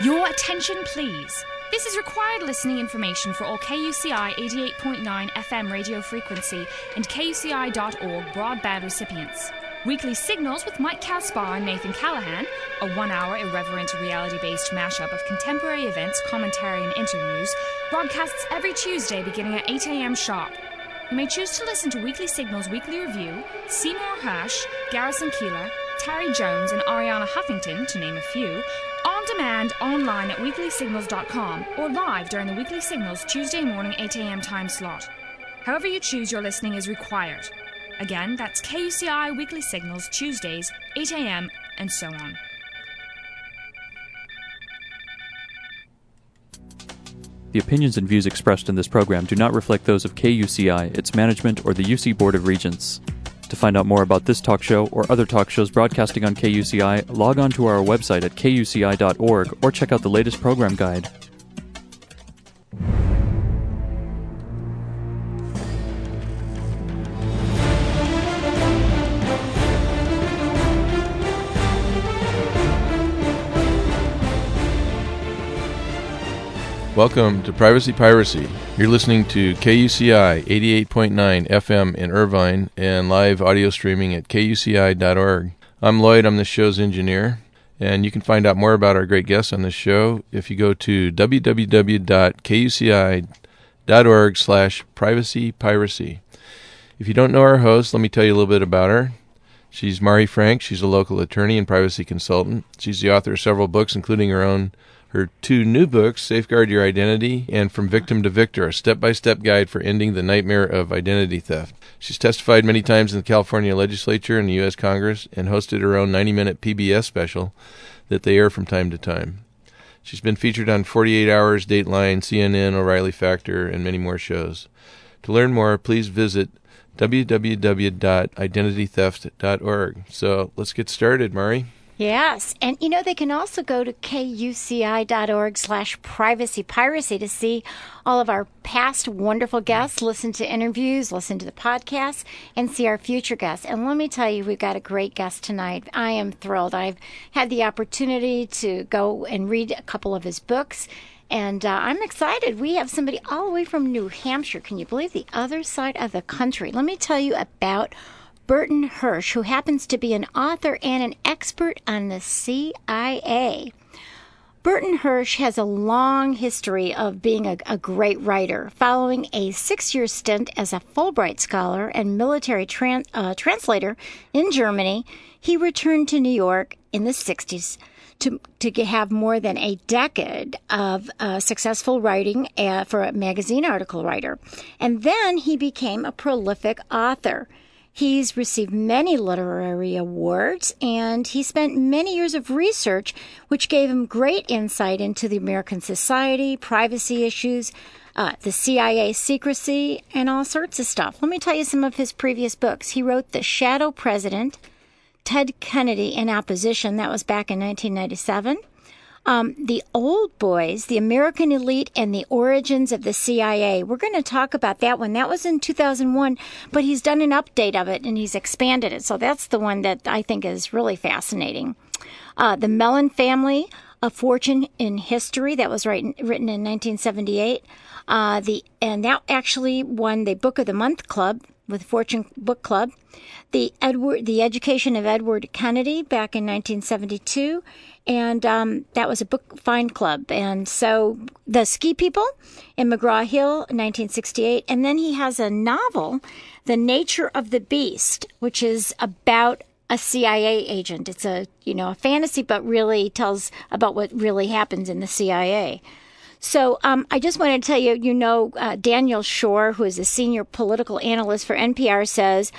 Your attention, please. This is required listening information for all KUCI 88.9 FM radio frequency and KUCI.org broadband recipients. Weekly Signals with Mike Caspar and Nathan Callahan, a one hour irreverent reality based mashup of contemporary events, commentary, and interviews, broadcasts every Tuesday beginning at 8 a.m. sharp. You may choose to listen to Weekly Signals Weekly Review, Seymour Hersh, Garrison Keillor, Terry Jones, and Arianna Huffington, to name a few, demand online at weeklysignals.com or live during the Weekly Signals Tuesday morning 8 a.m. time slot. However you choose your listening is required. Again, that's KUCI Weekly Signals Tuesdays, 8 a.m., and so on. The opinions and views expressed in this program do not reflect those of KUCI, its management, or the UC Board of Regents. To find out more about this talk show or other talk shows broadcasting on KUCI, log on to our website at kuci.org or check out the latest program guide. Welcome to Privacy Piracy. You're listening to KUCI 88.9 FM in Irvine and live audio streaming at kuci.org. I'm Lloyd, I'm the show's engineer, and you can find out more about our great guests on this show if you go to www.kuci.org slash privacy piracy. If you don't know our host, let me tell you a little bit about her. She's Mari Frank. She's a local attorney and privacy consultant. She's the author of several books, including her own her two new books, Safeguard Your Identity and From Victim to Victor, a step by step guide for ending the nightmare of identity theft. She's testified many times in the California legislature and the U.S. Congress and hosted her own 90 minute PBS special that they air from time to time. She's been featured on 48 Hours, Dateline, CNN, O'Reilly Factor, and many more shows. To learn more, please visit www.identitytheft.org. So let's get started, Mari. Yes. And you know, they can also go to kuci.org slash privacy piracy to see all of our past wonderful guests, listen to interviews, listen to the podcast, and see our future guests. And let me tell you, we've got a great guest tonight. I am thrilled. I've had the opportunity to go and read a couple of his books. And uh, I'm excited. We have somebody all the way from New Hampshire. Can you believe the other side of the country? Let me tell you about Burton Hersh, who happens to be an author and an expert on the CIA. Burton Hersh has a long history of being a, a great writer. Following a six year stint as a Fulbright scholar and military tran- uh, translator in Germany, he returned to New York in the 60s to, to have more than a decade of uh, successful writing uh, for a magazine article writer. And then he became a prolific author. He's received many literary awards and he spent many years of research, which gave him great insight into the American society, privacy issues, uh, the CIA secrecy, and all sorts of stuff. Let me tell you some of his previous books. He wrote The Shadow President, Ted Kennedy in Opposition, that was back in 1997. Um, the Old Boys, the American Elite, and the Origins of the CIA. We're going to talk about that one. That was in 2001, but he's done an update of it and he's expanded it. So that's the one that I think is really fascinating. Uh, the Mellon Family, A Fortune in History, that was written, written in 1978. Uh, the and that actually won the Book of the Month Club with Fortune Book Club, the Edward, the Education of Edward Kennedy back in 1972, and um, that was a book find club. And so the Ski People in McGraw Hill, 1968, and then he has a novel, The Nature of the Beast, which is about a CIA agent. It's a you know a fantasy, but really tells about what really happens in the CIA. So um, I just want to tell you, you know, uh, Daniel Schorr, who is a senior political analyst for NPR, says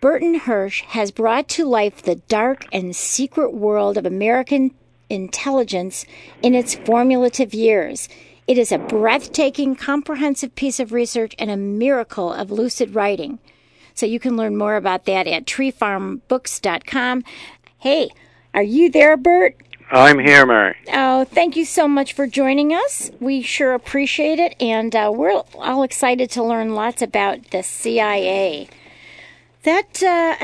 Burton Hersh has brought to life the dark and secret world of American intelligence in its formulative years. It is a breathtaking, comprehensive piece of research and a miracle of lucid writing. So you can learn more about that at treefarmbooks.com. Hey, are you there, Bert? I'm here, Mary. Oh, thank you so much for joining us. We sure appreciate it, and uh, we're all excited to learn lots about the CIA. That, uh,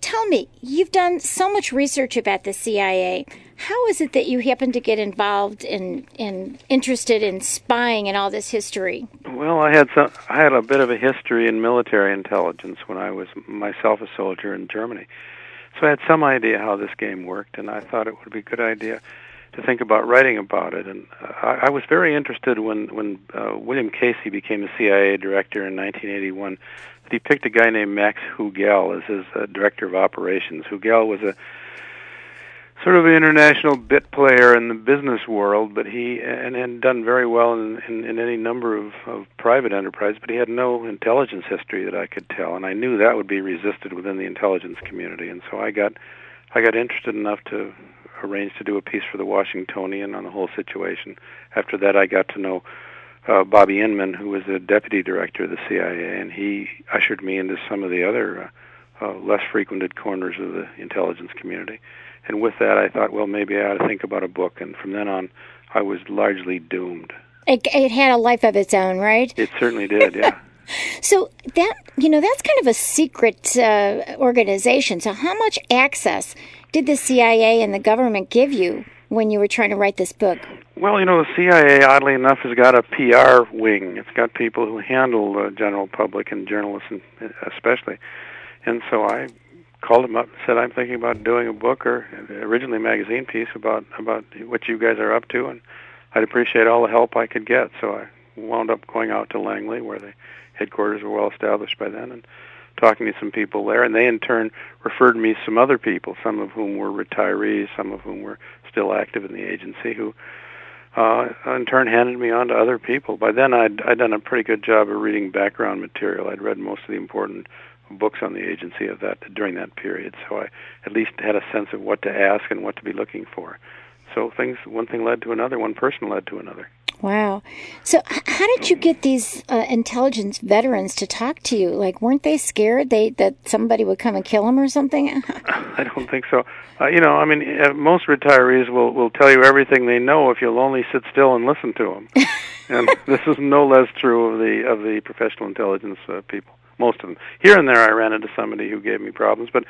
tell me, you've done so much research about the CIA. how is it that you happened to get involved in in interested in spying and all this history? Well, I had some. I had a bit of a history in military intelligence when I was myself a soldier in Germany, so I had some idea how this game worked, and I thought it would be a good idea to think about writing about it. And uh, I, I was very interested when when uh, William Casey became the CIA director in 1981. That he picked a guy named Max Hugel as his uh, director of operations. Hugel was a sort of an international bit player in the business world, but he and, and done very well in, in, in any number of, of private enterprise. But he had no intelligence history that I could tell, and I knew that would be resisted within the intelligence community. And so I got I got interested enough to arrange to do a piece for the Washingtonian on the whole situation. After that, I got to know uh, Bobby Inman, who was the deputy director of the CIA, and he ushered me into some of the other uh, uh, less frequented corners of the intelligence community and with that, I thought, well, maybe I ought to think about a book. And from then on, I was largely doomed. It, it had a life of its own, right? It certainly did, yeah. so that you know that's kind of a secret uh, organization. So how much access did the CIA and the government give you when you were trying to write this book? Well, you know, the CIA, oddly enough, has got a PR wing. It's got people who handle the general public and journalists, especially. And so I called him up and said, "I'm thinking about doing a book or originally a magazine piece about about what you guys are up to, and I'd appreciate all the help I could get." So I wound up going out to Langley, where the headquarters were well established by then, and talking to some people there, and they in turn referred me some other people, some of whom were retirees, some of whom were still active in the agency, who uh, in turn handed me on to other people. By then, I'd I'd done a pretty good job of reading background material. I'd read most of the important books on the agency of that during that period, so I at least had a sense of what to ask and what to be looking for. So things, one thing led to another, one person led to another. Wow. So, how did you get these uh, intelligence veterans to talk to you? Like, weren't they scared they that somebody would come and kill them or something? I don't think so. Uh, you know, I mean, uh, most retirees will will tell you everything they know if you'll only sit still and listen to them. and this is no less true of the of the professional intelligence uh, people most of them. Here and there, I ran into somebody who gave me problems, but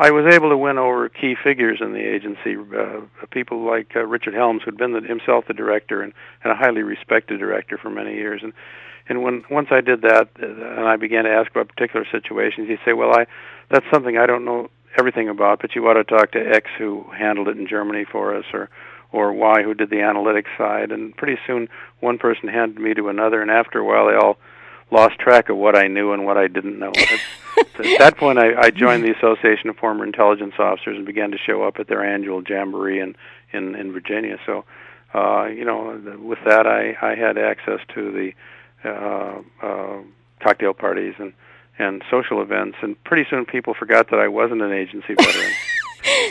I was able to win over key figures in the agency, uh, people like uh, Richard Helms, who'd been the, himself the director and, and a highly respected director for many years. And and when once I did that, uh, and I began to ask about particular situations, he'd say, "Well, I that's something I don't know everything about, but you ought to talk to X who handled it in Germany for us, or or Y who did the analytics side." And pretty soon, one person handed me to another, and after a while, they all lost track of what I knew and what I didn't know. at that point, I, I joined the Association of Former Intelligence Officers and began to show up at their annual jamboree in in, in Virginia. So, uh, you know, with that, I, I had access to the uh, uh, cocktail parties and and social events, and pretty soon people forgot that I wasn't an agency veteran.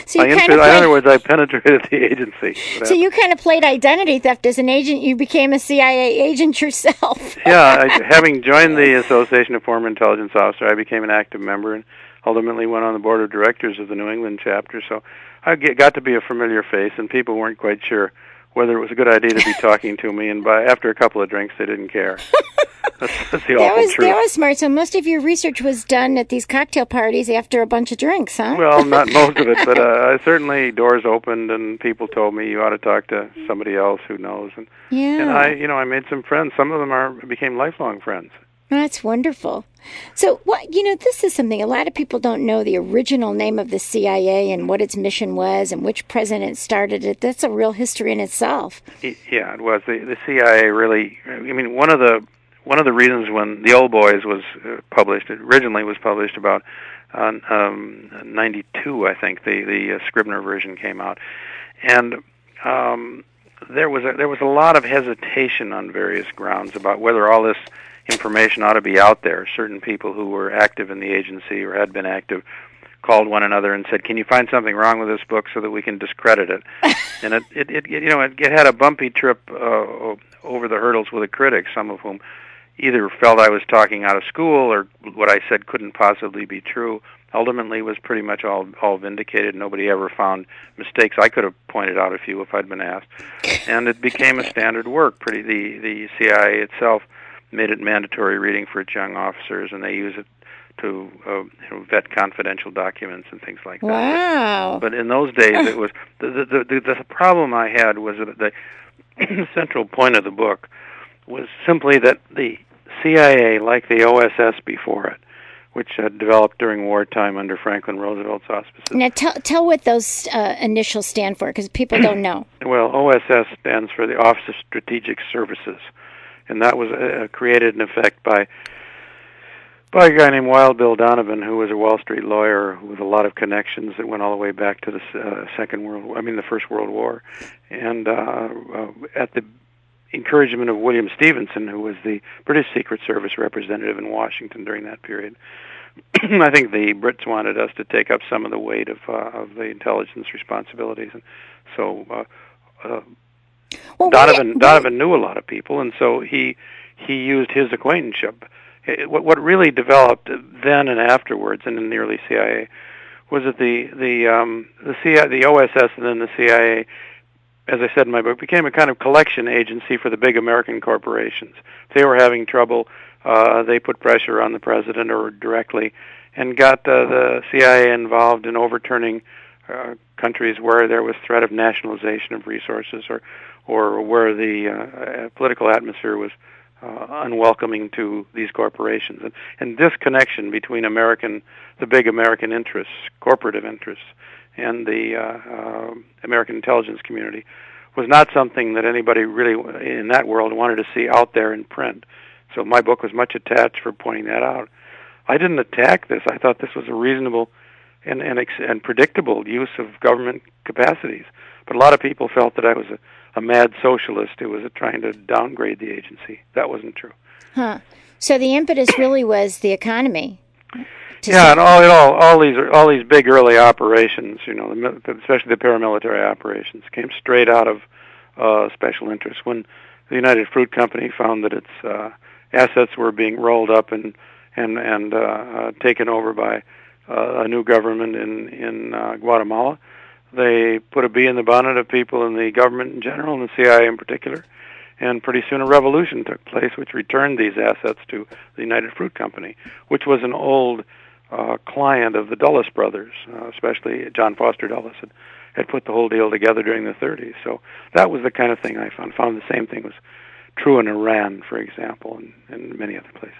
So you I kind of in other words, I penetrated the agency. So you kind of played identity theft as an agent. You became a CIA agent yourself. yeah, I, having joined the Association of Former Intelligence Officers, I became an active member and ultimately went on the board of directors of the New England chapter. So I get, got to be a familiar face, and people weren't quite sure whether it was a good idea to be talking to me. And by after a couple of drinks, they didn't care. That's, that's the that was, truth. That was smart. So most of your research was done at these cocktail parties after a bunch of drinks, huh? Well, not most of it, but uh, certainly doors opened and people told me you ought to talk to somebody else who knows. And, yeah. and I, you know, I made some friends. Some of them are became lifelong friends. That's wonderful. So, what you know, this is something a lot of people don't know the original name of the CIA and what its mission was and which president started it. That's a real history in itself. Yeah, it was. The, the CIA really. I mean, one of the one of the reasons when the Old Boys was uh, published, it originally was published about uh, um, 92, I think. The the uh, Scribner version came out, and um, there was a, there was a lot of hesitation on various grounds about whether all this information ought to be out there. Certain people who were active in the agency or had been active called one another and said, "Can you find something wrong with this book so that we can discredit it?" and it, it, it, you know, it, it had a bumpy trip uh, over the hurdles with the critics, some of whom either felt I was talking out of school or what I said couldn't possibly be true. Ultimately, was pretty much all all vindicated. Nobody ever found mistakes. I could have pointed out a few if I'd been asked, and it became a standard work. Pretty the the CIA itself made it mandatory reading for its young officers, and they use it to uh, you know, vet confidential documents and things like that. Wow! But, but in those days, it was the the, the the problem I had was that the central point of the book was simply that the CIA, like the OSS before it, which had developed during wartime under Franklin Roosevelt's auspices. Now, tell tell what those uh, initials stand for, because people don't know. Well, OSS stands for the Office of Strategic Services, and that was uh, created in effect by by a guy named Wild Bill Donovan, who was a Wall Street lawyer with a lot of connections that went all the way back to the uh, Second World, I mean the First World War, and uh, uh, at the encouragement of William Stephenson, who was the British Secret Service representative in Washington during that period. I think the Brits wanted us to take up some of the weight of uh, of the intelligence responsibilities, and so uh, uh, Well, Donovan wait- Donovan knew a lot of people, and so he he used his acquaintanceship. It- What what really developed then and afterwards, and in the early CIA, was that the the um, the CIA, the OSS, and then the CIA, as I said in my book, became a kind of collection agency for the big American corporations. If they were having trouble, uh, they put pressure on the president or directly, and got uh, the CIA involved in overturning uh, countries where there was threat of nationalization of resources or or where the uh, political atmosphere was uh, unwelcoming to these corporations. And, and this connection between American, the big American interests, corporative interests, and the uh, uh, American intelligence community was not something that anybody really in that world wanted to see out there in print. So my book was much attached for pointing that out. I didn't attack this. I thought this was a reasonable and and, ex- and predictable use of government capacities. But a lot of people felt that I was a, a mad socialist who was trying to downgrade the agency. That wasn't true. Huh. So the impetus really was the economy. Yeah, and all in all, all these all these big early operations, you know, especially the paramilitary operations, came straight out of uh, special interests. When the United Fruit Company found that its uh, assets were being rolled up and and and uh, uh, taken over by uh, a new government in in uh, Guatemala, they put a bee in the bonnet of people in the government in general and the CIA in particular. And pretty soon a revolution took place, which returned these assets to the United Fruit Company, which was an old uh, client of the Dulles brothers, uh, especially John Foster Dulles had, had put the whole deal together during the 30s. So that was the kind of thing I found. Found the same thing was true in Iran, for example, and, and many other places.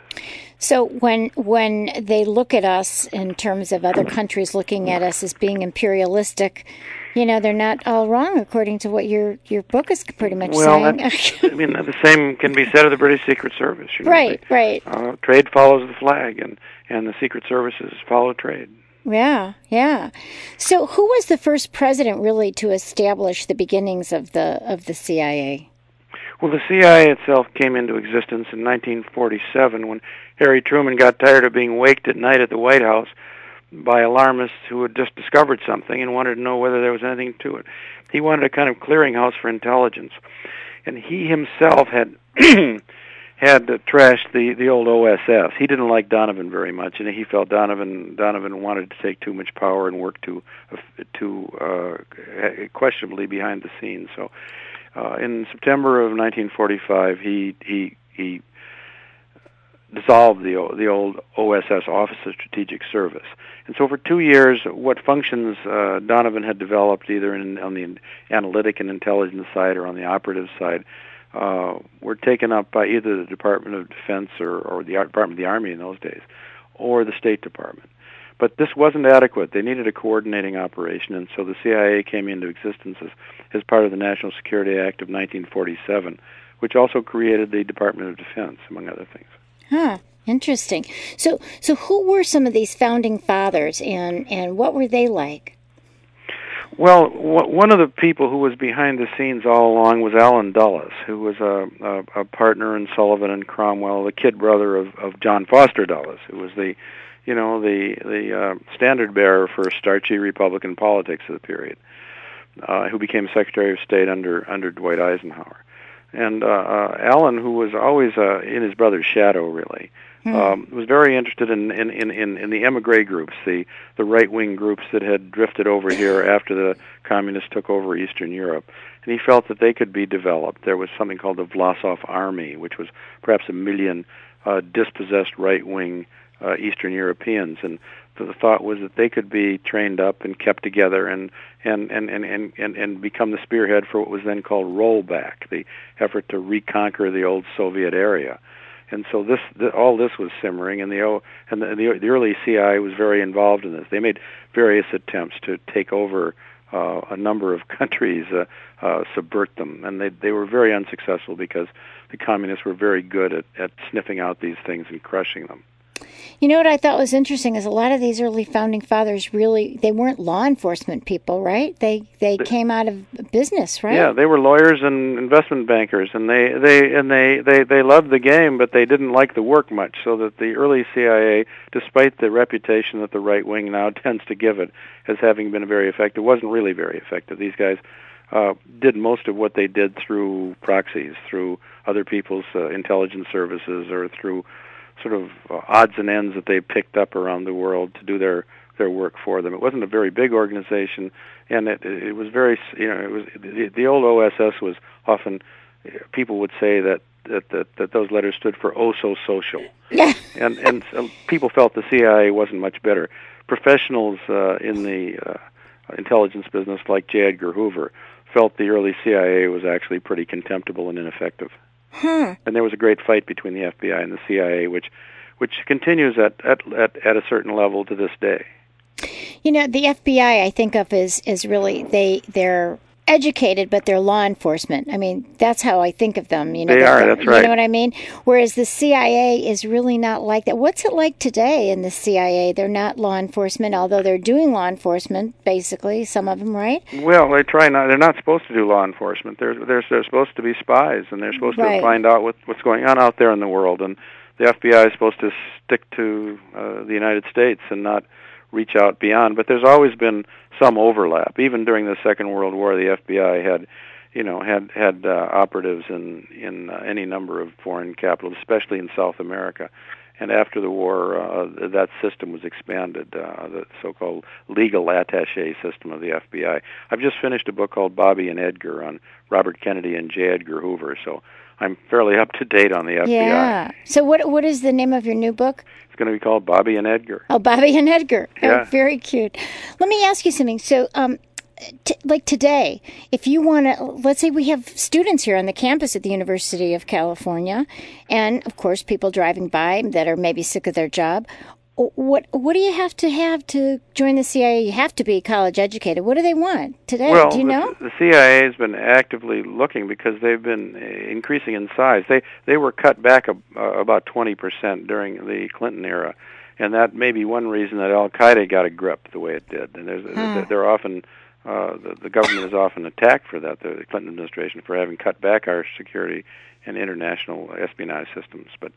So when when they look at us in terms of other countries looking at us as being imperialistic, you know, they're not all wrong according to what your your book is pretty much Well, saying. that's, I mean, the same can be said of the British Secret Service. You know, right, They- right. Uh, trade follows the flag, and and the Secret Services follow trade. Yeah, yeah. So who was the first president really to establish the beginnings of the of the CIA? Well, the CIA itself came into existence in 1947 when Harry Truman got tired of being waked at night at the White House by alarmists who had just discovered something and wanted to know whether there was anything to it. He wanted a kind of clearinghouse for intelligence, and he himself had had uh, trashed the the old OSS. He didn't like Donovan very much, and he felt Donovan Donovan wanted to take too much power and work too too uh, questionably behind the scenes. So uh, in September of 1945, he he he dissolved the the old OSS Office of Strategic Service. And so for two years, what functions uh, Donovan had developed, either in, on the analytic and intelligence side or on the operative side, uh, were taken up by either the Department of Defense or, or the Department of the Army in those days, or the State Department. But this wasn't adequate. They needed a coordinating operation, and so the CIA came into existence as, as part of the National Security Act of 1947, which also created the Department of Defense, among other things. Huh. Interesting. So so who were some of these founding fathers and and what were they like? Well, w- one of the people who was behind the scenes all along was Allen Dulles, who was a, a, a partner in Sullivan and Cromwell, the kid brother of, of John Foster Dulles, who was the, you know, the the uh, standard bearer for starchy Republican politics of the period, uh, who became Secretary of State under under Dwight Eisenhower, and uh, uh, Allen, who was always uh, in his brother's shadow, really. Um, was very interested in, in, in, in, in the emigre groups, the, the right wing groups that had drifted over here after the communists took over Eastern Europe. And he felt that they could be developed. There was something called the Vlasov Army, which was perhaps a million uh, dispossessed right wing uh, Eastern Europeans, and the thought was that they could be trained up and kept together and and and and and and, and become the spearhead for what was then called rollback, the effort to reconquer the old Soviet area. And so this, the, all this was simmering, and the and the, the the early CIA was very involved in this. They made various attempts to take over uh, a number of countries, uh, uh, subvert them, and they they were very unsuccessful because the communists were very good at, at sniffing out these things and crushing them. You know what I thought was interesting is a lot of these early founding fathers really they weren't law enforcement people, right? They they came out of business, right? Yeah, they were lawyers and investment bankers, and they they and they they they loved the game, but they didn't like the work much. So that the early CIA, despite the reputation that the right wing now tends to give it as having been very effective, wasn't really very effective. These guys uh, did most of what they did through proxies, through other people's uh, intelligence services, or through sort of uh, odds and ends that they picked up around the world to do their their work for them. It wasn't a very big organization, and it it was very you know it was the, the old OSS was often people would say that that that, that those letters stood for oh so social, and and so people felt the CIA wasn't much better. Professionals uh, in the uh, intelligence business, like J. Edgar Hoover, felt the early CIA was actually pretty contemptible and ineffective. Hmm. And there was a great fight between the FBI and the CIA, which which continues at at at, at a certain level to this day. You know, the FBI I think of is is really they they're educated, but they're law enforcement. I mean, that's how I think of them. You know, they are. That's right. You know what I mean? Whereas the CIA is really not like that. What's it like today in the CIA? They're not law enforcement, although they're doing law enforcement. Basically, some of them, right? Well, they try not. They're not supposed to do law enforcement. They're they're, they're supposed to be spies, and they're supposed right. to find out what, what's going on out there in the world. And the FBI is supposed to stick to uh, the United States and not reach out beyond. But there's always been some overlap. Even during the Second World War, the FBI had, you know, had had uh, operatives in in uh, any number of foreign capitals, especially in South America. And after the war, uh, that system was expanded, uh, the so-called legal attaché system of the FBI. I've just finished a book called Bobby and Edgar on Robert Kennedy and J. Edgar Hoover, so I'm fairly up to date on the FBI. Yeah. So what what is the name of your new book? It's going to be called Bobby and Edgar. Oh, Bobby and Edgar. Yeah. Oh, very cute. Let me ask you something. So, um, T- like today, if you want to, let's say we have students here on the campus at the University of California, and of course, people driving by that are maybe sick of their job. What what do you have to have to join the CIA? You have to be college educated. What do they want today? Well, do you know? The, the CIA has been actively looking because they've been uh, increasing in size. They they were cut back a, uh, about twenty percent during the Clinton era, and that may be one reason that Al Qaeda got a grip the way it did. And there's Hmm. they're often uh, the, the government is often attacked for that. The, the Clinton administration for having cut back our security and international espionage systems, but.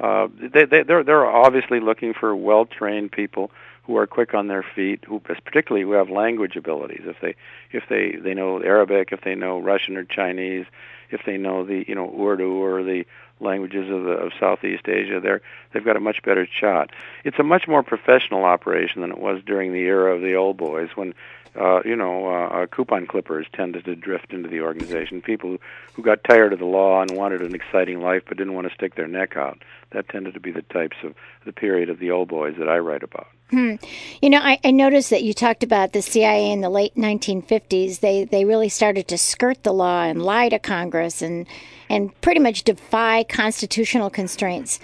Uh, they, they, they're they're obviously looking for well-trained people who are quick on their feet, who particularly who have language abilities. If they if they they know Arabic, if they know Russian or Chinese, if they know the you know Urdu or the languages of the of Southeast Asia, they're they've got a much better shot. It's a much more professional operation than it was during the era of the old boys when uh, you know, uh, coupon clippers tended to drift into the organization. People who, got tired of the law and wanted an exciting life but didn't want to stick their neck out. That tended to be the types of the period of the old boys that I write about. Hmm. You know, I, I noticed that you talked about the CIA in the late 1950s. They they really started to skirt the law and lie to Congress and and pretty much defy constitutional constraints.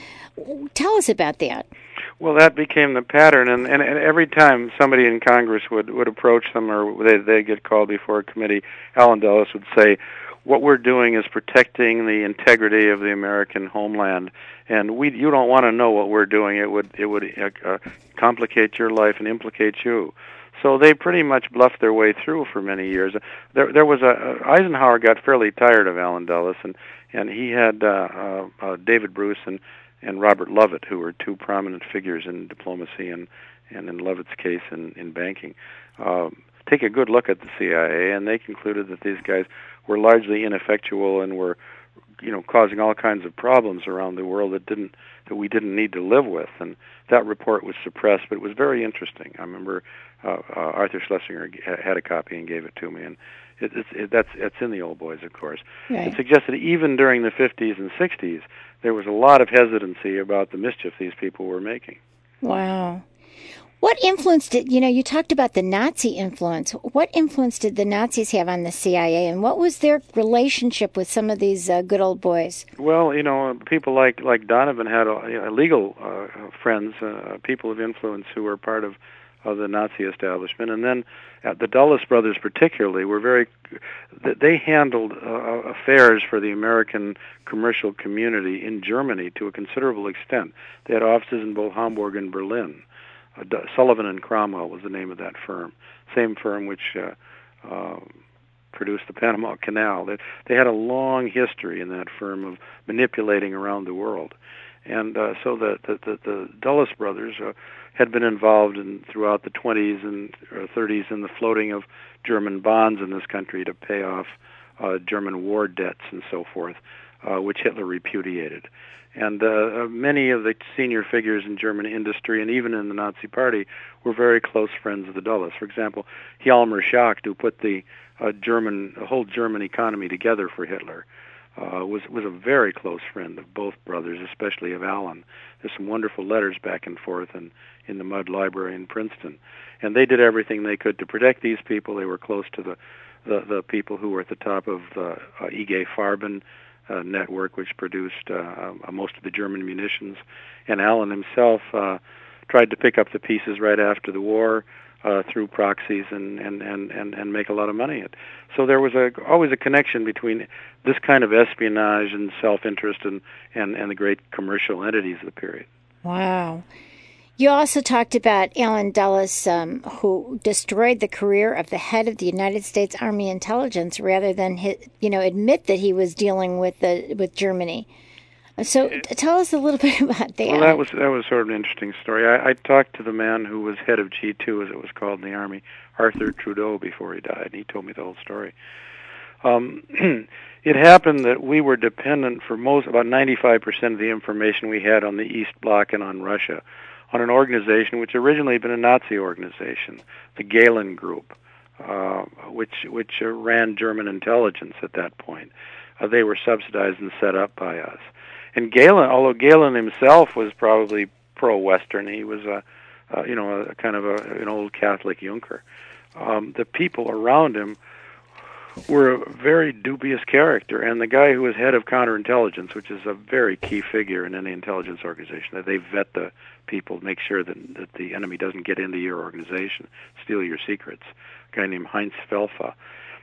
Tell us about that. Well, that became the pattern, and, and, and every time somebody in Congress would, would approach them or they they get called before a committee, Allen Dulles would say, "What we're doing is protecting the integrity of the American homeland, and we you don't want to know what we're doing. It would it would uh, uh, complicate your life and implicate you." So they pretty much bluffed their way through for many years. There, there was a Eisenhower got fairly tired of Allen Dulles, and and he had uh, uh, uh, David Bruce and and Robert Lovett, who were two prominent figures in diplomacy and and in Lovett's case in in banking. Um, take a good look at the CIA, and they concluded that these guys were largely ineffectual and were, you know, causing all kinds of problems around the world that didn't that we didn't need to live with. And that report was suppressed, but it was very interesting. I remember uh, uh, Arthur Schlesinger had a copy and gave it to me, and it, it's it, that's it's in the old boys, of course. Right. It suggests that even during the 50s and 60s, there was a lot of hesitancy about the mischief these people were making. Wow. What influence did you know? You talked about the Nazi influence. What influence did the Nazis have on the CIA, and what was their relationship with some of these uh, good old boys? Well, you know, people like like Donovan had uh, you know, legal uh, friends, uh, people of influence who were part of of the Nazi establishment, and then uh, the Dulles brothers, particularly, were very. They handled uh, affairs for the American commercial community in Germany to a considerable extent. They had offices in both Hamburg and Berlin. Uh, Sullivan and Cromwell was the name of that firm, same firm which uh, uh, produced the Panama Canal. They, they had a long history in that firm of manipulating around the world, and uh, so the the, the, the Dulles brothers uh, had been involved in throughout the 20s and or 30s in the floating of German bonds in this country to pay off uh, German war debts and so forth, uh, which Hitler repudiated. And uh, uh, many of the senior figures in German industry and even in the Nazi Party were very close friends of the Dulles. For example, Hjalmar Schacht, who put the uh, German the whole German economy together for Hitler, uh, was was a very close friend of both brothers, especially of Allen. There's some wonderful letters back and forth in in the Mudd Library in Princeton, and they did everything they could to protect these people. They were close to the the, the people who were at the top of the uh, IG Farben uh, network, which produced uh, uh, most of the German munitions. And Allen himself uh, tried to pick up the pieces right after the war uh, through proxies and, and, and, and, and make a lot of money. So there was a, always a connection between this kind of espionage and self-interest and, and, and the great commercial entities of the period. Wow. You also talked about Allen Dulles, um, who destroyed the career of the head of the United States Army Intelligence rather than, hit, you know, admit that he was dealing with the with Germany. So, tell us a little bit about that. Well, that was that was sort of an interesting story. I, I talked to the man who was head of G two, as it was called in the Army, Arthur Trudeau, before he died, and he told me the whole story. Um, it happened that we were dependent for most about 95% of the information we had on the East Bloc and on Russia on an organization which originally had been a Nazi organization, the Gehlen Group, uh, which which uh, ran German intelligence at that point. Uh, they were subsidized and set up by us. And Gehlen, although Gehlen himself was probably pro-Western, he was a, uh, you know, a kind of a, an old Catholic Junker. Um, the people around him were a very dubious character, and the guy who was head of counterintelligence, which is a very key figure in any intelligence organization, that they vet the people, make sure that that the enemy doesn't get into your organization, steal your secrets. A guy named Heinz Felfe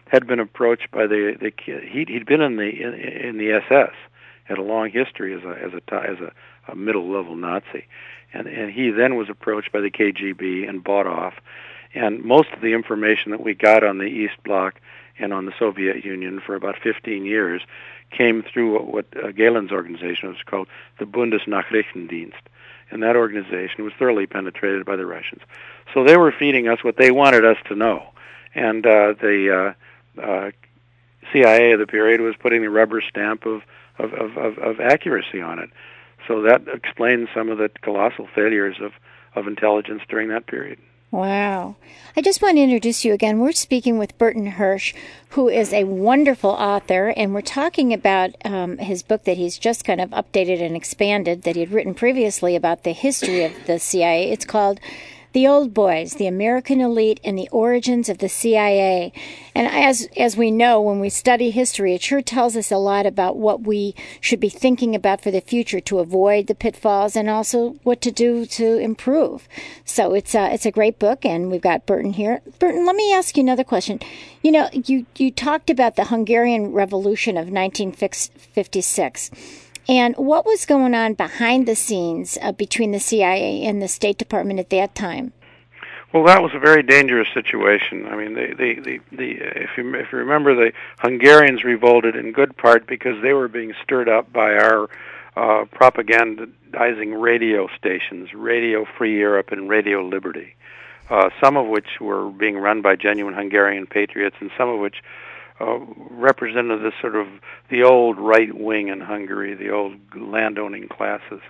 had been approached by the the he'd he'd been in the in, in the SS, had a long history as a as a as a, a middle level Nazi, and and he then was approached by the KGB and bought off, and most of the information that we got on the East Bloc and on the Soviet Union for about 15 years came through what, what uh, Gehlen's organization was called the Bundesnachrichtendienst. And that organization was thoroughly penetrated by the Russians. So they were feeding us what they wanted us to know. And uh, the uh, uh, CIA of the period was putting the rubber stamp of, of, of, of, of accuracy on it. So that explains some of the colossal failures of, of intelligence during that period. Wow. I just want to introduce you again. We're speaking with Burton Hersh, who is a wonderful author, and we're talking about um, his book that he's just kind of updated and expanded that he had written previously about the history of the CIA. It's called the Old Boys, The American Elite, and the Origins of the CIA. And as, as we know, when we study history, it sure tells us a lot about what we should be thinking about for the future to avoid the pitfalls and also what to do to improve. So it's a, it's a great book, and we've got Burton here. Burton, let me ask you another question. You know, you, you talked about the Hungarian Revolution of 1956. And what was going on behind the scenes uh, between the CIA and the State Department at that time? Well, that was a very dangerous situation. I mean, the the the, the if you if you remember, the Hungarians revolted in good part because they were being stirred up by our uh, propagandizing radio stations, Radio Free Europe and Radio Liberty, uh, some of which were being run by genuine Hungarian patriots, and some of which uh, represented the sort of the old right wing in Hungary, the old landowning classes,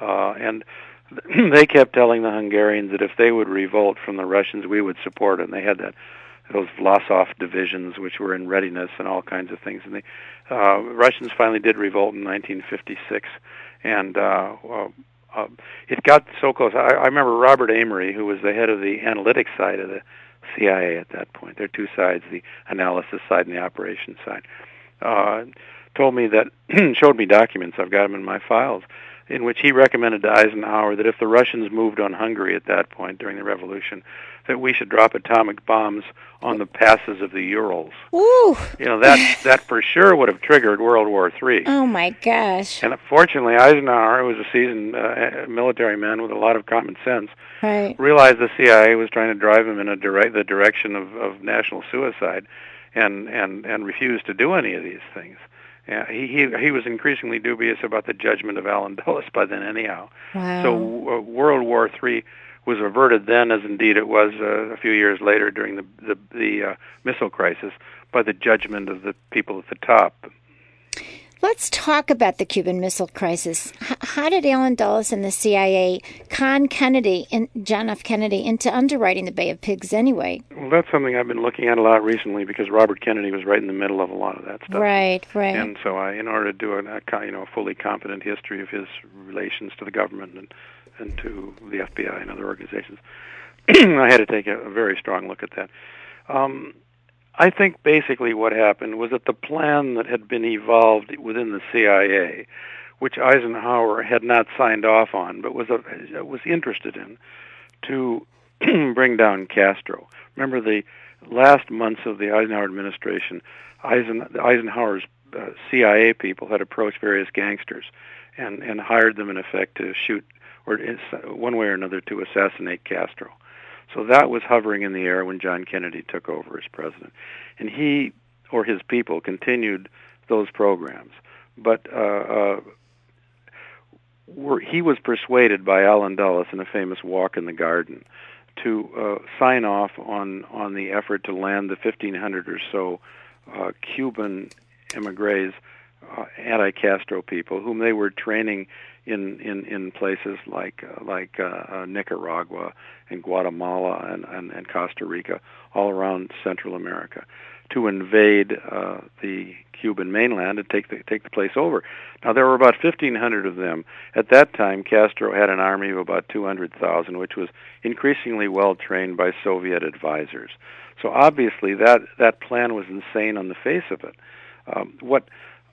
uh, and they kept telling the Hungarians that if they would revolt from the Russians, we would support it. And they had that those Vlasov divisions, which were in readiness and all kinds of things. And the uh, Russians finally did revolt in 1956, and uh, well, uh, it got so close. I, I remember Robert Amory, who was the head of the analytics side of the CIA at that point. There are two sides: the analysis side and the operations side. Uh, told me that showed me documents. I've got them in my files in which he recommended to Eisenhower that if the Russians moved on Hungary at that point during the revolution, that we should drop atomic bombs on the passes of the Urals. Ooh. You know that that for sure would have triggered World War Three. Oh my gosh! And fortunately, Eisenhower, who was a seasoned uh, military man with a lot of common sense, right. realized the CIA was trying to drive him in a direct the direction of, of national suicide, and and and refused to do any of these things. Yeah, he, he he was increasingly dubious about the judgment of Allen Dulles by then, anyhow. Wow. So uh, World War Three was averted then, as indeed it was uh, a few years later during the the, the uh, missile crisis, by the judgment of the people at the top. Let's talk about the Cuban Missile Crisis. H- how did Allen Dulles and the CIA con Kennedy and John F. Kennedy into underwriting the Bay of Pigs anyway? Well, that's something I've been looking at a lot recently because Robert Kennedy was right in the middle of a lot of that stuff. Right, right. And so, I, in order to do a, a you know a fully competent history of his relations to the government and and to the FBI and other organizations, I had to take a, a very strong look at that. Um, I think basically what happened was that the plan that had been evolved within the CIA, which Eisenhower had not signed off on, but was a, was interested in, to bring down Castro. Remember the last months of the Eisenhower administration, Eisen, Eisenhower's uh, CIA people had approached various gangsters and and hired them in effect to shoot or one way or another to assassinate Castro. So that was hovering in the air when John Kennedy took over as president. And he or his people continued those programs. But uh, uh, were, he was persuaded by Allen Dulles in a famous walk in the garden to uh, sign off on, on the effort to land the 1,500 or so uh, Cuban emigres, uh, anti-Castro people, whom they were training in in in places like uh, like uh, uh, Nicaragua and Guatemala and, and and Costa Rica, all around Central America, to invade uh, the Cuban mainland and take the take the place over. Now there were about 1,500 of them at that time. Castro had an army of about 200,000, which was increasingly well trained by Soviet advisors. So obviously that that plan was insane on the face of it. Um, what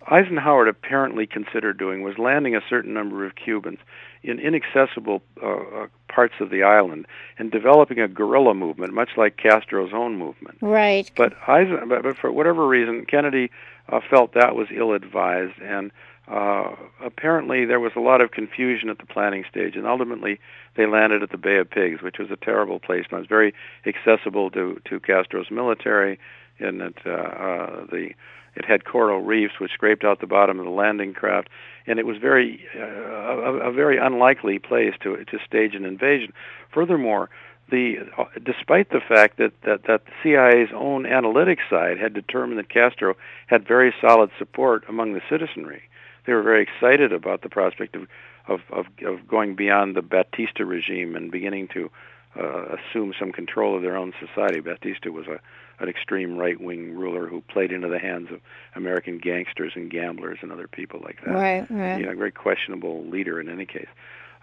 Eisenhower apparently considered doing was landing a certain number of Cubans in inaccessible uh, uh, parts of the island and developing a guerrilla movement, much like Castro's own movement. Right. But Eisen, but for whatever reason, Kennedy uh, felt that was ill-advised, and uh, apparently there was a lot of confusion at the planning stage, and ultimately they landed at the Bay of Pigs, which was a terrible place. And It was very accessible to to Castro's military, and that uh, uh, the it had coral reefs which scraped out the bottom of the landing craft, and it was very uh, a, a very unlikely place to to stage an invasion. Furthermore, the uh, despite the fact that, that that the CIA's own analytics side had determined that Castro had very solid support among the citizenry, they were very excited about the prospect of of of, of going beyond the Batista regime and beginning to uh, assume some control of their own society. Batista was a an extreme right wing ruler who played into the hands of American gangsters and gamblers and other people like that. Right, right. You know, a very questionable leader in any case.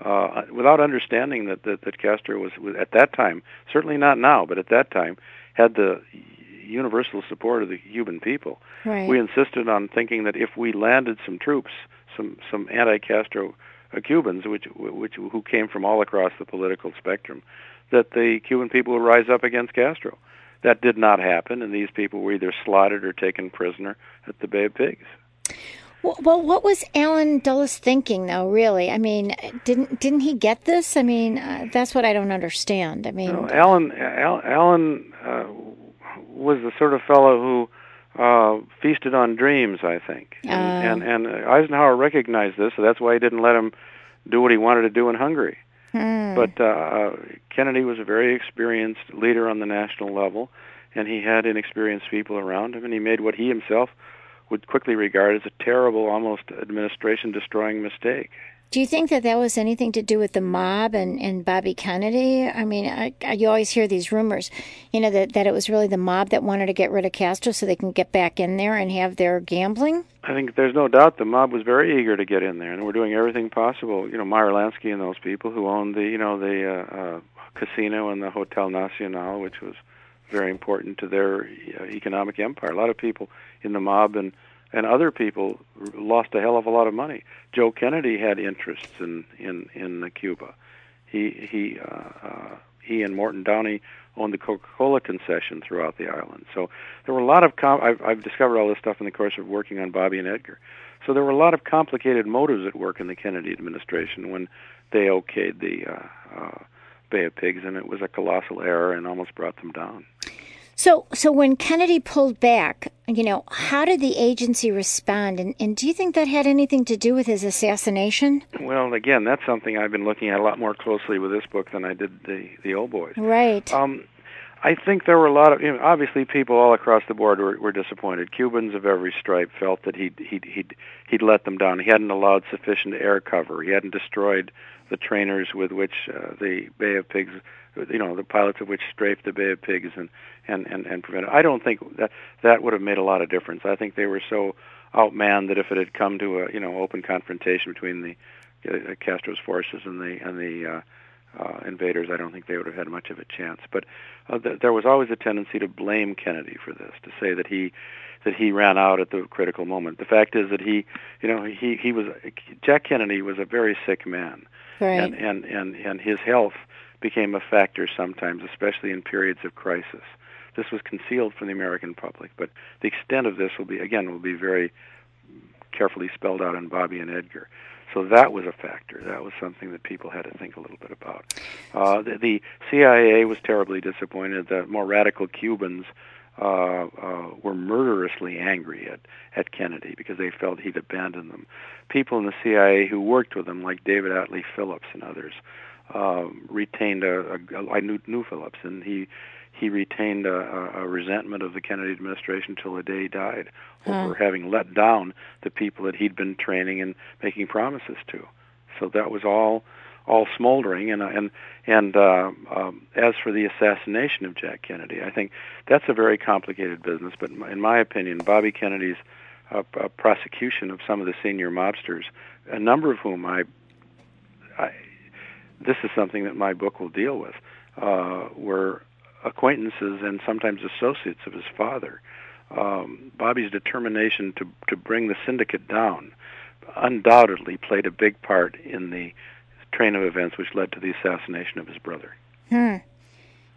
Uh, without understanding that, that that Castro was, was at that time, certainly not now, but at that time, had the universal support of the Cuban people. Right. We insisted on thinking that if we landed some troops, some some anti-Castro uh, Cubans, which which who came from all across the political spectrum, that the Cuban people would rise up against Castro. That did not happen, and these people were either slaughtered or taken prisoner at the Bay of Pigs. Well, what was Allen Dulles thinking, though? Really, I mean, didn't didn't he get this? I mean, uh, that's what I don't understand. I mean, no, Allen Al, Allen uh, was the sort of fellow who uh, feasted on dreams, I think, and, Uh. and and Eisenhower recognized this, so that's why he didn't let him do what he wanted to do in Hungary. Hmm. But uh, Kennedy was a very experienced leader on the national level, and he had inexperienced people around him, and he made what he himself would quickly regard as a terrible, almost administration-destroying mistake. Do you think that that was anything to do with the mob and, and Bobby Kennedy? I mean, I, I, you always hear these rumors, you know, that, that it was really the mob that wanted to get rid of Castro so they can get back in there and have their gambling? I think there's no doubt the mob was very eager to get in there, and we're doing everything possible. You know, Meyer Lansky and those people who owned the, you know, the uh, uh, casino and the Hotel Nacional, which was very important to their uh, economic empire. A lot of people in the mob and and other people lost a hell of a lot of money. Joe Kennedy had interests in in in Cuba. He he uh, uh, he and Morton Downey owned the Coca-Cola concession throughout the island. So there were a lot of com- I've, I've discovered all this stuff in the course of working on Bobby and Edgar. So there were a lot of complicated motives at work in the Kennedy administration when they okayed the uh, uh, Bay of Pigs, and it was a colossal error and almost brought them down. So, so when Kennedy pulled back, you know, how did the agency respond? And, and do you think that had anything to do with his assassination? Well, again, that's something I've been looking at a lot more closely with this book than I did the the old boys. Right. Um, I think there were a lot of, you know, obviously, people all across the board were, were disappointed. Cubans of every stripe felt that he'd he'd he'd he'd let them down. He hadn't allowed sufficient air cover. He hadn't destroyed the trainers with which uh, the Bay of Pigs, you know, the pilots of which strafed the Bay of Pigs and and and and prevented. I don't think that that would have made a lot of difference. I think they were so outmanned that if it had come to a you know open confrontation between the uh, Castro's forces and the and the uh, uh, invaders, I don't think they would have had much of a chance. But uh, th- there was always a tendency to blame Kennedy for this, to say that he that he ran out at the critical moment. The fact is that he, you know, he he was Jack Kennedy was a very sick man, right. and and and and his health became a factor sometimes, especially in periods of crisis. This was concealed from the American public, but the extent of this will be again will be very carefully spelled out in Bobby and Edgar. So that was a factor. That was something that people had to think a little bit about. Uh, the, the CIA was terribly disappointed. The more radical Cubans uh, uh, were murderously angry at, at Kennedy because they felt he'd abandoned them. People in the CIA who worked with him, like David Atlee Phillips and others, um, retained a, a, a. I knew, knew Phillips, and he he retained a, a, resentment of the Kennedy administration till the day he died over having let down the people that he'd been training and making promises to. So that was all all smoldering and and and uh, um, as for the assassination of Jack Kennedy, I think that's a very complicated business. But in my opinion, Bobby Kennedy's uh, uh, prosecution of some of the senior mobsters, a number of whom I, I this is something that my book will deal with, uh, were acquaintances and sometimes associates of his father. Um, Bobby's determination to to bring the syndicate down undoubtedly played a big part in the train of events which led to the assassination of his brother. Hmm.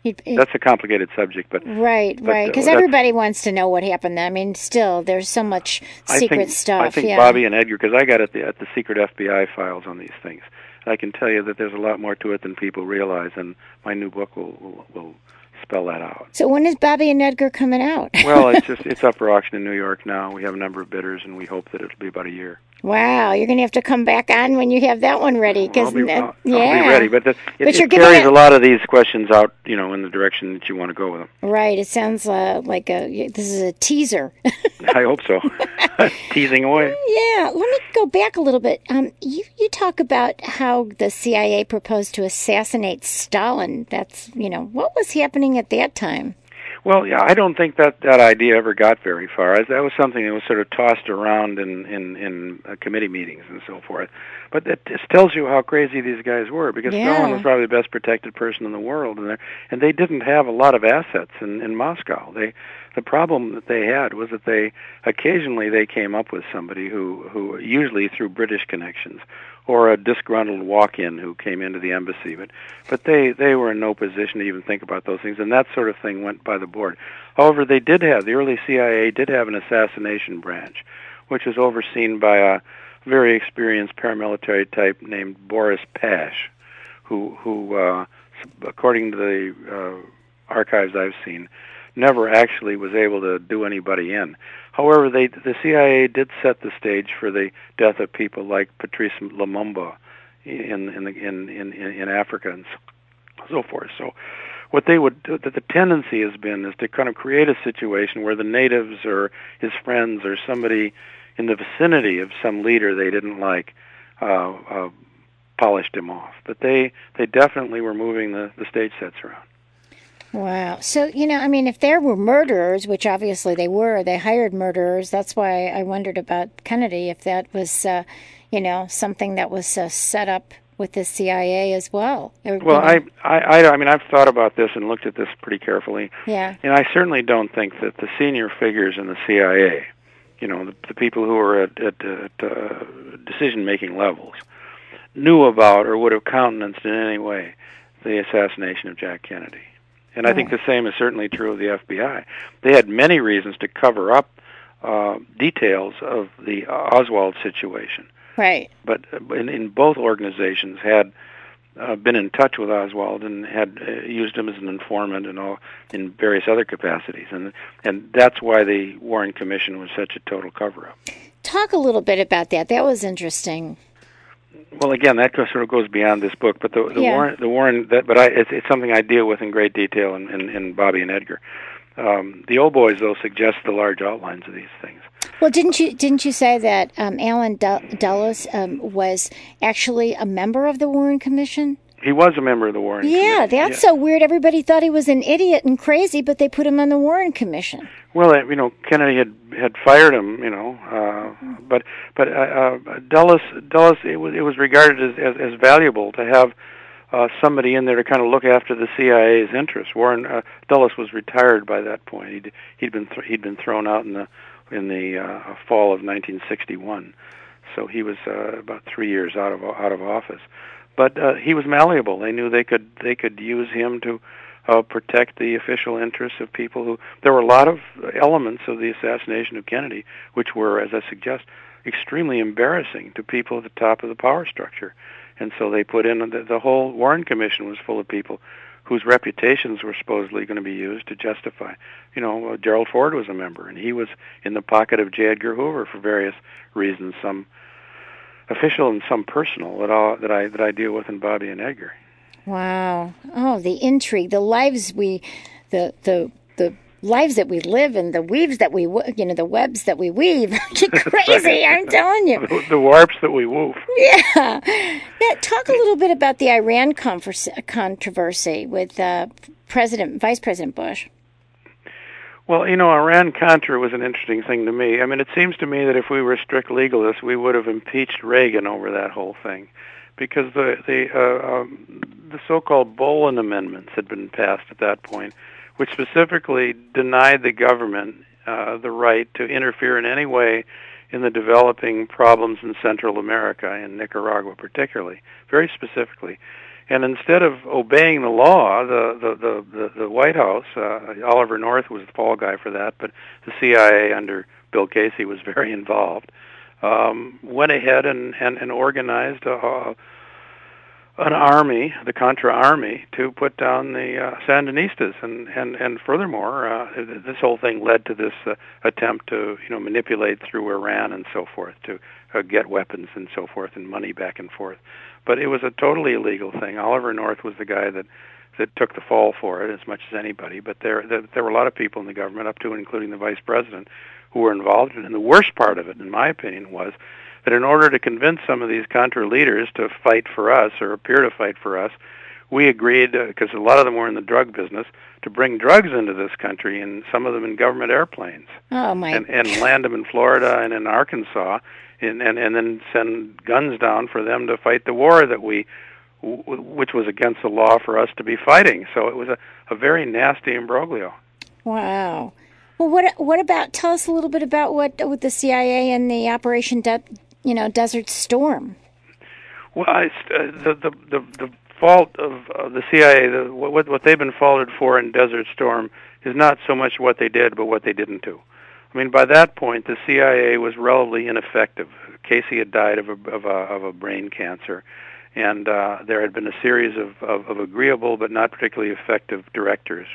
It, it, that's a complicated subject, but right, but, right, because uh, everybody wants to know what happened. I mean, still, there's so much secret I think, stuff. I think yeah. Bobby and Edgar, because I got at the at the secret FBI files on these things. I can tell you that there's a lot more to it than people realize, and my new book will will, will spell that out. So when is Bobby and Edgar coming out? well, it's just it's up for auction in New York now. We have a number of bidders, and we hope that it'll be about a year. Wow, you're going to have to come back on when you have that one ready. Cause I'll, be, I'll, yeah. I'll be ready, but, the, it, but it carries a, a lot of these questions out, you know, in the direction that you want to go with them. Right. It sounds uh, like a this is a teaser. I hope so. Teasing away. Yeah. Let me go back a little bit. Um, you you talk about how the CIA proposed to assassinate Stalin. That's you know what was happening at that time. Well, yeah, I don't think that that idea ever got very far. That was something that was sort of tossed around in in, in uh, committee meetings and so forth. But it just tells you how crazy these guys were, because yeah. Stalin was probably the best protected person in the world, and and they didn't have a lot of assets in in Moscow. They the problem that they had was that they occasionally they came up with somebody who who usually through British connections or a disgruntled walk-in who came into the embassy but but they they were in no position to even think about those things and that sort of thing went by the board. However they did have the early CIA did have an assassination branch which was overseen by a very experienced paramilitary type named Boris Pash who who uh according to the uh archives I've seen never actually was able to do anybody in. However, they the CIA did set the stage for the death of people like Patrice Lumumba in in in, in in Africa and so forth. So, what they would do, that the tendency has been is to kind of create a situation where the natives or his friends or somebody in the vicinity of some leader they didn't like uh, uh, polished him off. But they they definitely were moving the, the stage sets around. Wow. So, you know, I mean, if there were murderers, which obviously they were, they hired murderers. That's why I wondered about Kennedy, if that was, uh, you know, something that was uh, set up with the CIA as well. Or, well, I, I, I mean, I've thought about this and looked at this pretty carefully. Yeah. And I certainly don't think that the senior figures in the CIA, you know, the, the people who are at, at, at uh, decision-making levels, knew about or would have countenanced in any way the assassination of Jack Kennedy. And I think the same is certainly true of the FBI. They had many reasons to cover up uh, details of the Oswald situation. Right. But in, in both organizations had uh, been in touch with Oswald and had uh, used him as an informant and all in various other capacities, and and that's why the Warren Commission was such a total cover-up. Talk a little bit about that. That was interesting. Well, again, that sort of goes beyond this book, but the, the Yeah. Warren, the Warren, that, but I, it's, it's something I deal with in great detail in, in, in Bobby and Edgar. Um, the old boys, though, suggest the large outlines of these things. Well, didn't you didn't you say that um, Allen Du- Dulles um, was actually a member of the Warren Commission? He was a member of the Warren. Commission. Yeah, Commission. that's so weird. Everybody thought he was an idiot and crazy, but they put him on the Warren Commission. Well, you know, Kennedy had had fired him, you know, uh, but but uh, uh, Dulles Dulles it was it was regarded as as, as valuable to have uh, somebody in there to kind of look after the CIA's interests. Warren uh, Dulles was retired by that point. He'd he'd been th- he'd been thrown out in the in the uh, fall of 1961, so he was uh, about three years out of out of office. But uh, he was malleable. They knew they could they could use him to uh, protect the official interests of people who. There were a lot of elements of the assassination of Kennedy, which were, as I suggest, extremely embarrassing to people at the top of the power structure. And so they put in the, the whole Warren Commission was full of people whose reputations were supposedly going to be used to justify. You know, uh, Gerald Ford was a member, and he was in the pocket of J. Edgar Hoover for various reasons, some official and some personal that I that I that I deal with in Bobby and Edgar. Wow. Oh, the intrigue, the lives we, the the the lives that we live and the weaves that we, you know, the webs that we weave. Get crazy, I'm telling you. The, the warps that we woof. Yeah. yeah. Talk a little bit about the Iran converse- controversy with uh, President, Vice President Bush. Well, you know, Iran Contra was an interesting thing to me. I mean, it seems to me that if we were strict legalists, we would have impeached Reagan over that whole thing, because the the uh, um, the so-called Boland amendments had been passed at that point, which specifically denied the government uh, the right to interfere in any way in the developing problems in Central America, in Nicaragua particularly, very specifically. And instead of obeying the law, the the the, the, the White House, uh, Oliver North was the fall guy for that, but the CIA under Bill Casey was very involved. Um, went ahead and and, and organized a, an army, the Contra Army, to put down the uh, Sandinistas, and and and furthermore, uh, this whole thing led to this uh, attempt to you know manipulate through Iran and so forth to uh, get weapons and so forth and money back and forth. But it was a totally illegal thing. Oliver North was the guy that that took the fall for it as much as anybody. But there there, there were a lot of people in the government, up to and including the vice president, who were involved in it. And the worst part of it, in my opinion, was that in order to convince some of these Contra leaders to fight for us or appear to fight for us, we agreed, uh, because a lot of them were in the drug business, to bring drugs into this country, and some of them in government airplanes, Oh, my. and, and land them in Florida and in Arkansas, and, and, and then send guns down for them to fight the war that we, which was against the law for us to be fighting. So it was a, a very nasty imbroglio. Wow. Well, what what about? Tell us a little bit about what with the CIA and the Operation, De- you know, Desert Storm. Well, I, uh, the, the the the fault of, of the CIA, the, what what they've been faulted for in Desert Storm is not so much what they did, but what they didn't do. I mean, by that point, the CIA was relatively ineffective. Casey had died of a of a, of a brain cancer, and uh, there had been a series of, of, of agreeable but not particularly effective directors,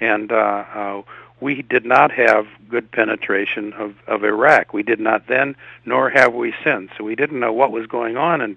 and uh, uh, we did not have good penetration of, of Iraq. We did not then, nor have we since. We didn't know what was going on in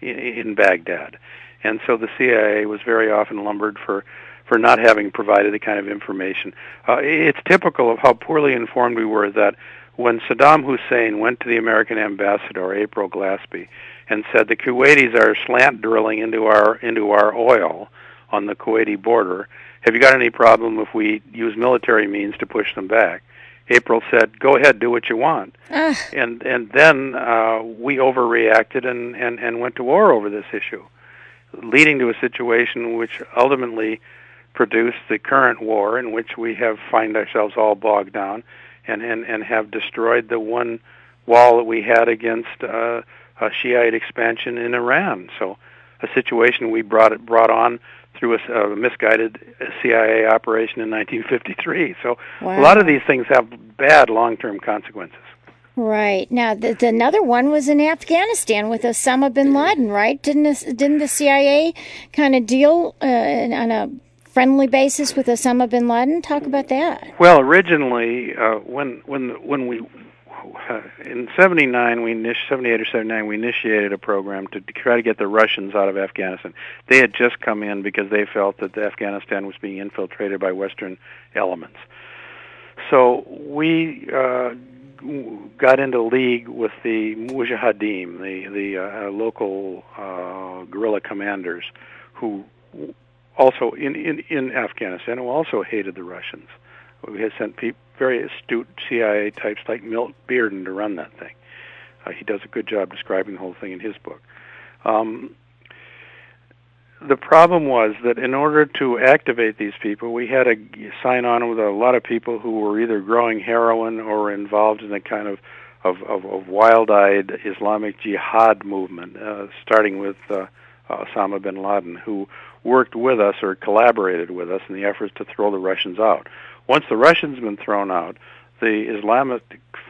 in Baghdad, and so the CIA was very often lumbered for for not having provided the kind of information. Uh, it's typical of how poorly informed we were that when Saddam Hussein went to the American ambassador April Glaspie and said the Kuwaitis are slant drilling into our into our oil on the Kuwaiti border. Have you got any problem if we use military means to push them back? April said, "Go ahead, do what you want." Ugh. And and then uh, we overreacted and, and and went to war over this issue, leading to a situation which ultimately produced the current war, in which we have find ourselves all bogged down, and and and have destroyed the one wall that we had against uh, a Shiite expansion in Iran. So, a situation we brought it brought on through a, a misguided CIA operation in 1953. So, Wow. a lot of these things have bad long-term consequences. Right now, the, the, another one was in Afghanistan with Osama bin Laden. Right? Didn't this, didn't the CIA kind of deal uh, on a friendly basis with Osama bin Laden? Talk about that. Well, originally, uh, when when when we uh, in '79, we initi- '78 or '79, we initiated a program to, to try to get the Russians out of Afghanistan. They had just come in because they felt that Afghanistan was being infiltrated by Western elements. So we uh, got into league with the Mujahideen, the the uh, local uh, guerrilla commanders, who also in, in in Afghanistan who also hated the Russians. We had sent pe- very astute CIA types like Milt Bearden to run that thing. Uh, he does a good job describing the whole thing in his book. Um, the problem was that in order to activate these people, we had to sign on with a lot of people who were either growing heroin or involved in a kind of of, of, of wild-eyed Islamic Jihad movement, uh, starting with uh, Osama bin Laden, who worked with us or collaborated with us in the efforts to throw the Russians out. Once the Russians had been thrown out, the Islamic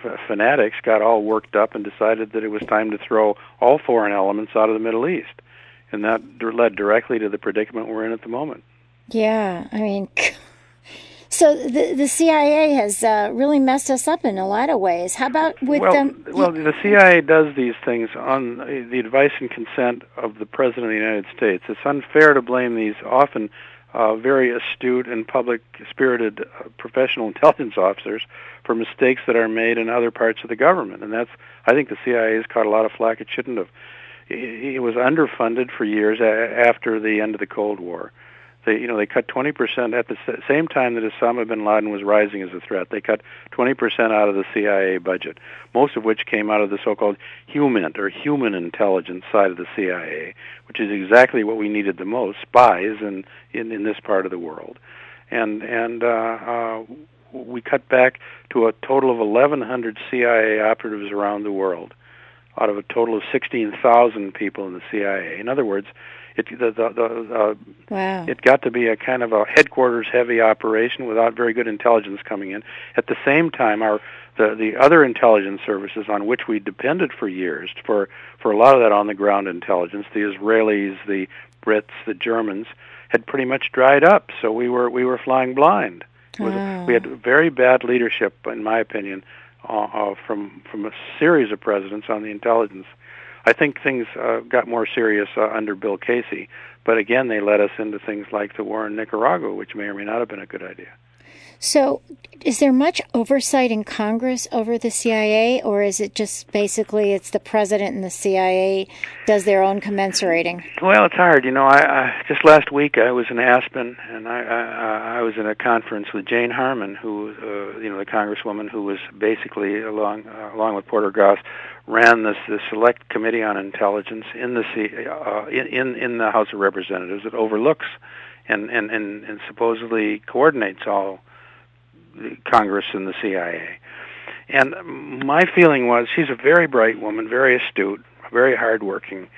f- fanatics got all worked up and decided that it was time to throw all foreign elements out of the Middle East. And that led directly to the predicament we're in at the moment. Yeah, I mean, so the the CIA has uh, really messed us up in a lot of ways. How about with well, them? well, the CIA does these things on the advice and consent of the President of the United States. It's unfair to blame these often uh, very astute and public-spirited uh, professional intelligence officers for mistakes that are made in other parts of the government. And that's, I think, the CIA has caught a lot of flack it shouldn't have. It, it was underfunded for years a- after the end of the Cold War. They, you know, they cut 20% at the same time that Osama bin Laden was rising as a threat. They cut 20% out of the CIA budget, most of which came out of the so-called HUMINT or human intelligence side of the CIA, which is exactly what we needed the most: spies in in, in this part of the world. And and uh, uh, we cut back to a total of 1,100 CIA operatives around the world, out of a total of 16,000 people in the CIA. In other words, it the the, the uh, Wow. it got to be a kind of a headquarters heavy operation without very good intelligence coming in. At the same time, our the the other intelligence services on which we depended for years for for a lot of that on the ground intelligence, the Israelis, the Brits, the Germans, had pretty much dried up. So we were we were flying blind. Was- Oh. We had very bad leadership, in my opinion, uh, uh, from from a series of presidents on the intelligence. I think things uh, got more serious uh, under Bill Casey, but again, they led us into things like the war in Nicaragua, which may or may not have been a good idea. So, is there much oversight in Congress over the CIA, or is it just basically it's the president and the CIA does their own commensurating? Well, it's hard. You know, I, I just last week I was in Aspen, and I, I I was in a conference with Jane Harman, who uh, you know the congresswoman who was basically along uh, along with Porter Goss ran this this select committee on intelligence in the C, uh, in in in the House of Representatives that overlooks and and and, and supposedly coordinates all the Congress and the CIA. And my feeling was she's a very bright woman, very astute, very hardworking.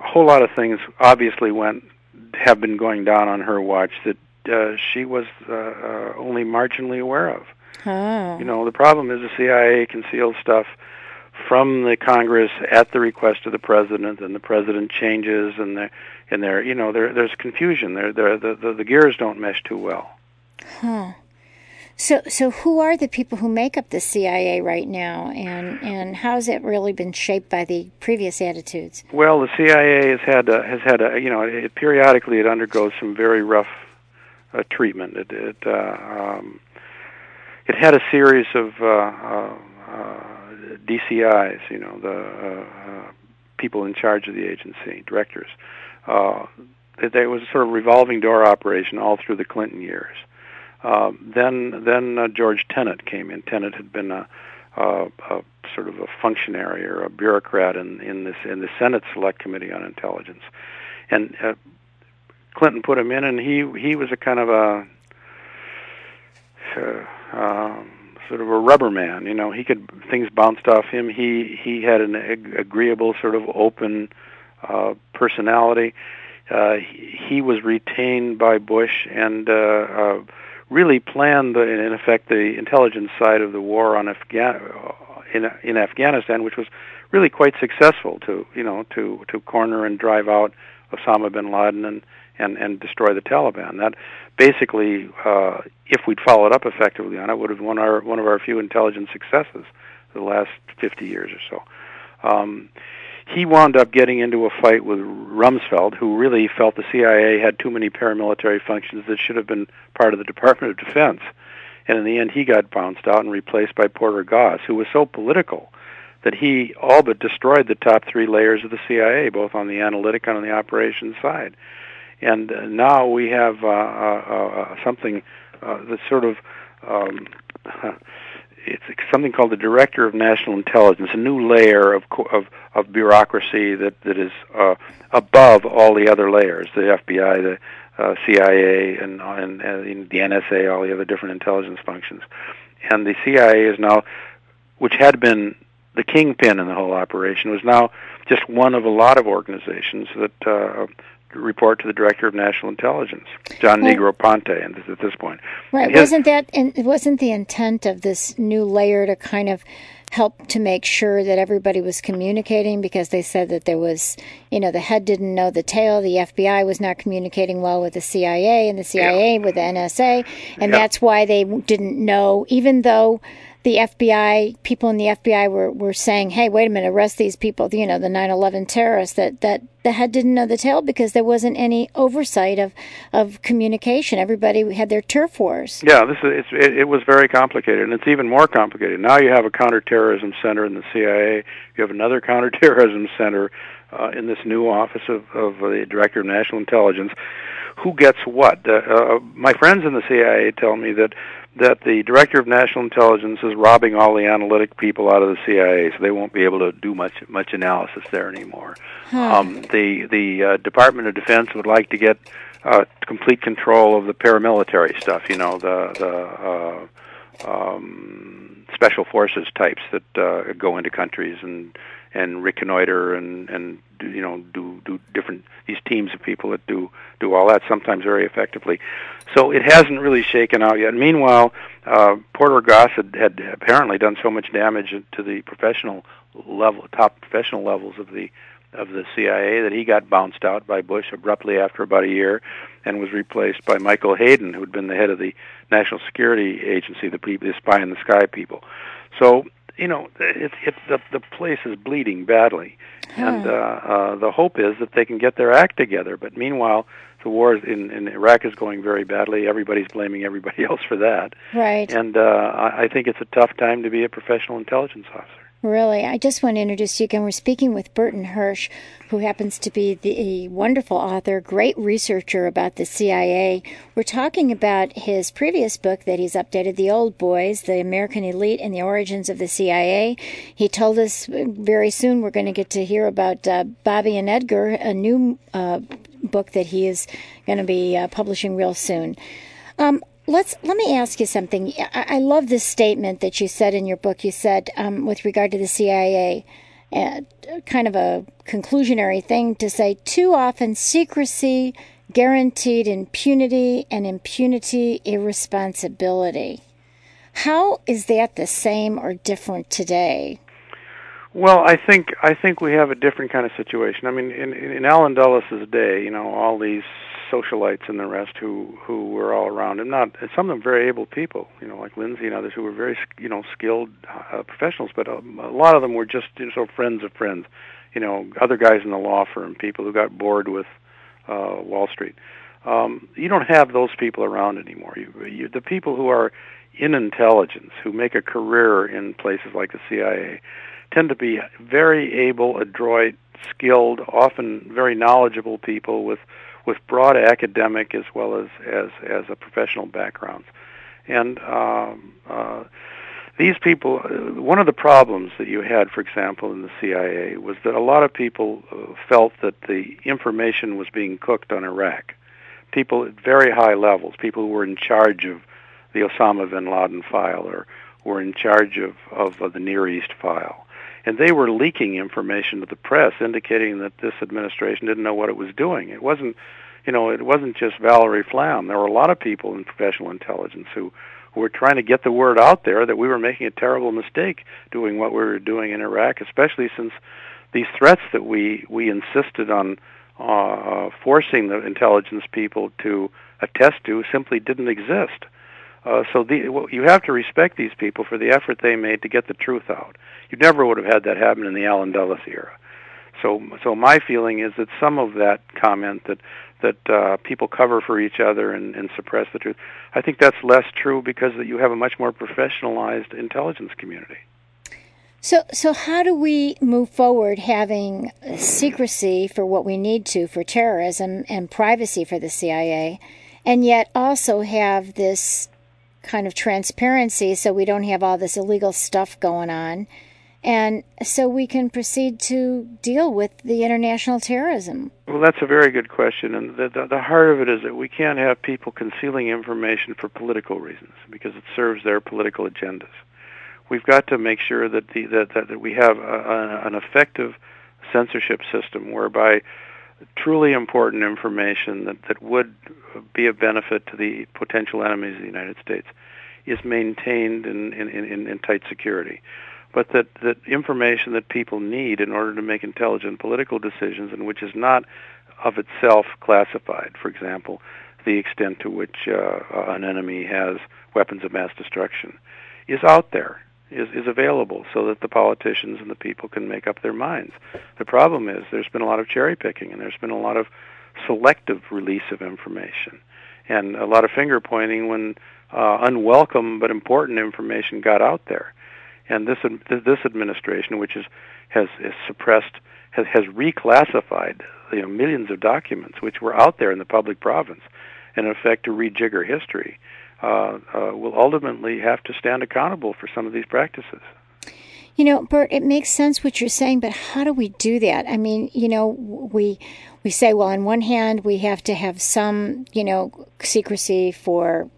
A whole lot of things obviously went have been going down on her watch that uh, she was uh, uh, only marginally aware of. Oh, You know, the problem is the CIA conceals stuff from the Congress at the request of the president, and the president changes, and there, and there, you know, there, there's confusion. There, there, the, the, the gears don't mesh too well. Huh. so so who are the people who make up the CIA right now, and and how has it really been shaped by the previous attitudes? Well, the CIA has had a, has had a, you know it, periodically it undergoes some very rough uh, treatment. It it uh, um, it had a series of uh, uh, uh, DCIs, you know, the uh, uh, people in charge of the agency, directors. Uh, there was a sort of revolving door operation all through the Clinton years. Uh, then then George Tenet came in. Tenet had been a, a, a sort of a functionary or a bureaucrat in in this in the Senate Select Committee on Intelligence, and uh, Clinton put him in, and he he was a kind of a uh, um, sort of a rubber man. You know, he could things bounced off him. He he had an ag- agreeable, sort of open uh, personality. Uh, he, he was retained by Bush and uh, uh, really planned, the, in effect, the intelligence side of the war on Afghan in in Afghanistan, which was really quite successful to you know to to corner and drive out Osama bin Laden and and and destroy the Taliban. That basically, uh, if we'd followed up effectively on it, would have one our one of our few intelligence successes the last 50 years or so. Um, he wound up getting into a fight with Rumsfeld, who really felt the CIA had too many paramilitary functions that should have been part of the Department of Defense. And in the end, he got bounced out and replaced by Porter Goss, who was so political that he all but destroyed the top three layers of the CIA, both on the analytic and on the operations side. And uh, now we have uh, uh, uh, something uh, that's sort of um, it's something called the Director of National Intelligence, a new layer of of, of bureaucracy that that is uh, above all the other layers, the FBI, the uh, CIA, and, and, and the NSA, all the other different intelligence functions. And the CIA is now, which had been the kingpin in the whole operation, was now just one of a lot of organizations that uh, report to the director of national intelligence, John well, Negroponte, and at this point. Right? His, wasn't that and wasn't the intent of this new layer to kind of help to make sure that everybody was communicating because they said that there was, you know, the head didn't know the tail, the FBI was not communicating well with the CIA, and the CIA yeah. with the NSA, and yeah. that's why they didn't know, even though the FBI, people in the FBI were, were saying, hey, wait a minute, arrest these people, you know, the 9 11 terrorists, that, that the head didn't know the tail because there wasn't any oversight of, of communication. Everybody had their turf wars. Yeah, this is, it, it was very complicated, and it's even more complicated. Now you have a counterterrorism center in the CIA, you have another counterterrorism center uh, in this new office of, of the Director of National Intelligence. Who gets what? Uh, uh, my friends in the CIA tell me that that the director of national intelligence is robbing all the analytic people out of the CIA, so they won't be able to do much much analysis there anymore. Huh. Um, the the uh, Department of Defense would like to get uh, complete control of the paramilitary stuff. You know, the the uh, um, special forces types that uh, go into countries and and reconnoiter and and you know do do different these teams of people that do do all that sometimes very effectively. So it hasn't really shaken out yet. Meanwhile, uh, Porter Goss had, had apparently done so much damage to the professional level, top professional levels of the of the CIA that he got bounced out by Bush abruptly after about a year, and was replaced by Michael Hayden, who had been the head of the National Security Agency, the, people, the spy in the sky people. So you know, it's it, the the place is bleeding badly, huh. and uh, uh, the hope is that they can get their act together. But meanwhile, the war in, in Iraq is going very badly. Everybody's blaming everybody else for that. Right. And uh, I, I think it's a tough time to be a professional intelligence officer. Really, I just want to introduce you again. We're speaking with Burton Hersh, who happens to be the wonderful author, great researcher about the CIA. We're talking about his previous book that he's updated, The Old Boys, The American Elite and the Origins of the CIA. He told us very soon we're going to get to hear about uh, Bobby and Edgar, a new uh, book that he is going to be uh, publishing real soon. Um, let's let me ask you something. I, I, love this statement that you said in your book. You said um, with regard to the CIA, uh, kind of a conclusionary thing to say. Too often, secrecy guaranteed impunity, and impunity irresponsibility. How is that the same or different today? Well, I think I think we have a different kind of situation. I mean, in in Allen Dulles' day, you know, all these socialites and the rest who who were all around him. Not some of them very able people, you know, like Lindsay and others who were very you know skilled uh, professionals, but a, um, a lot of them were just you know, sort of friends of friends. You know, other guys in the law firm, people who got bored with uh, Wall Street. Um, you don't have those people around anymore. You, you, the people who are in intelligence who make a career in places like the CIA tend to be very able, adroit, skilled, often very knowledgeable people with with broad academic as well as as as a professional backgrounds, and um, uh, these people. Uh, one of the problems that you had, for example, in the CIA was that a lot of people uh, felt that the information was being cooked on Iraq. People at very high levels, people who were in charge of the Osama bin Laden file or were in charge of, of, of the Near East file. And they were leaking information to the press indicating that this administration didn't know what it was doing. It wasn't, you know, it wasn't just Valerie Plame. There were a lot of people in professional intelligence who, who were trying to get the word out there that we were making a terrible mistake doing what we were doing in Iraq, especially since these threats that we, we insisted on uh, forcing the intelligence people to attest to simply didn't exist. Uh, so the, well, you have to respect these people for the effort they made to get the truth out. You never would have had that happen in the Allen Dulles era. So, so my feeling is that some of that comment that that uh, people cover for each other and, and suppress the truth, I think that's less true because that you have a much more professionalized intelligence community. So, so how do we move forward having secrecy for what we need to for terrorism and privacy for the CIA, and yet also have this kind of transparency so we don't have all this illegal stuff going on. And so we can proceed to deal with the international terrorism. Well, that's a very good question. And the, the, the heart of it is that we can't have people concealing information for political reasons because it serves their political agendas. We've got to make sure that, the, that, that, that we have a, a, an effective censorship system whereby truly important information that, that would be of benefit to the potential enemies of the United States is maintained in, in, in, in tight security. But that, that information that people need in order to make intelligent political decisions and which is not of itself classified, for example, the extent to which uh, an enemy has weapons of mass destruction, is out there is, is available so that the politicians and the people can make up their minds. The problem is there's been a lot of cherry picking and there's been a lot of selective release of information and a lot of finger pointing when uh, unwelcome but important information got out there. And this this administration, which is has, suppressed, has, has reclassified you know, millions of documents which were out there in the public province, in effect to rejigger history uh, uh, will ultimately have to stand accountable for some of these practices. You know, Bert, it makes sense what you're saying, but how do we do that? I mean, you know, we we say, well, on one hand, we have to have some, you know, secrecy for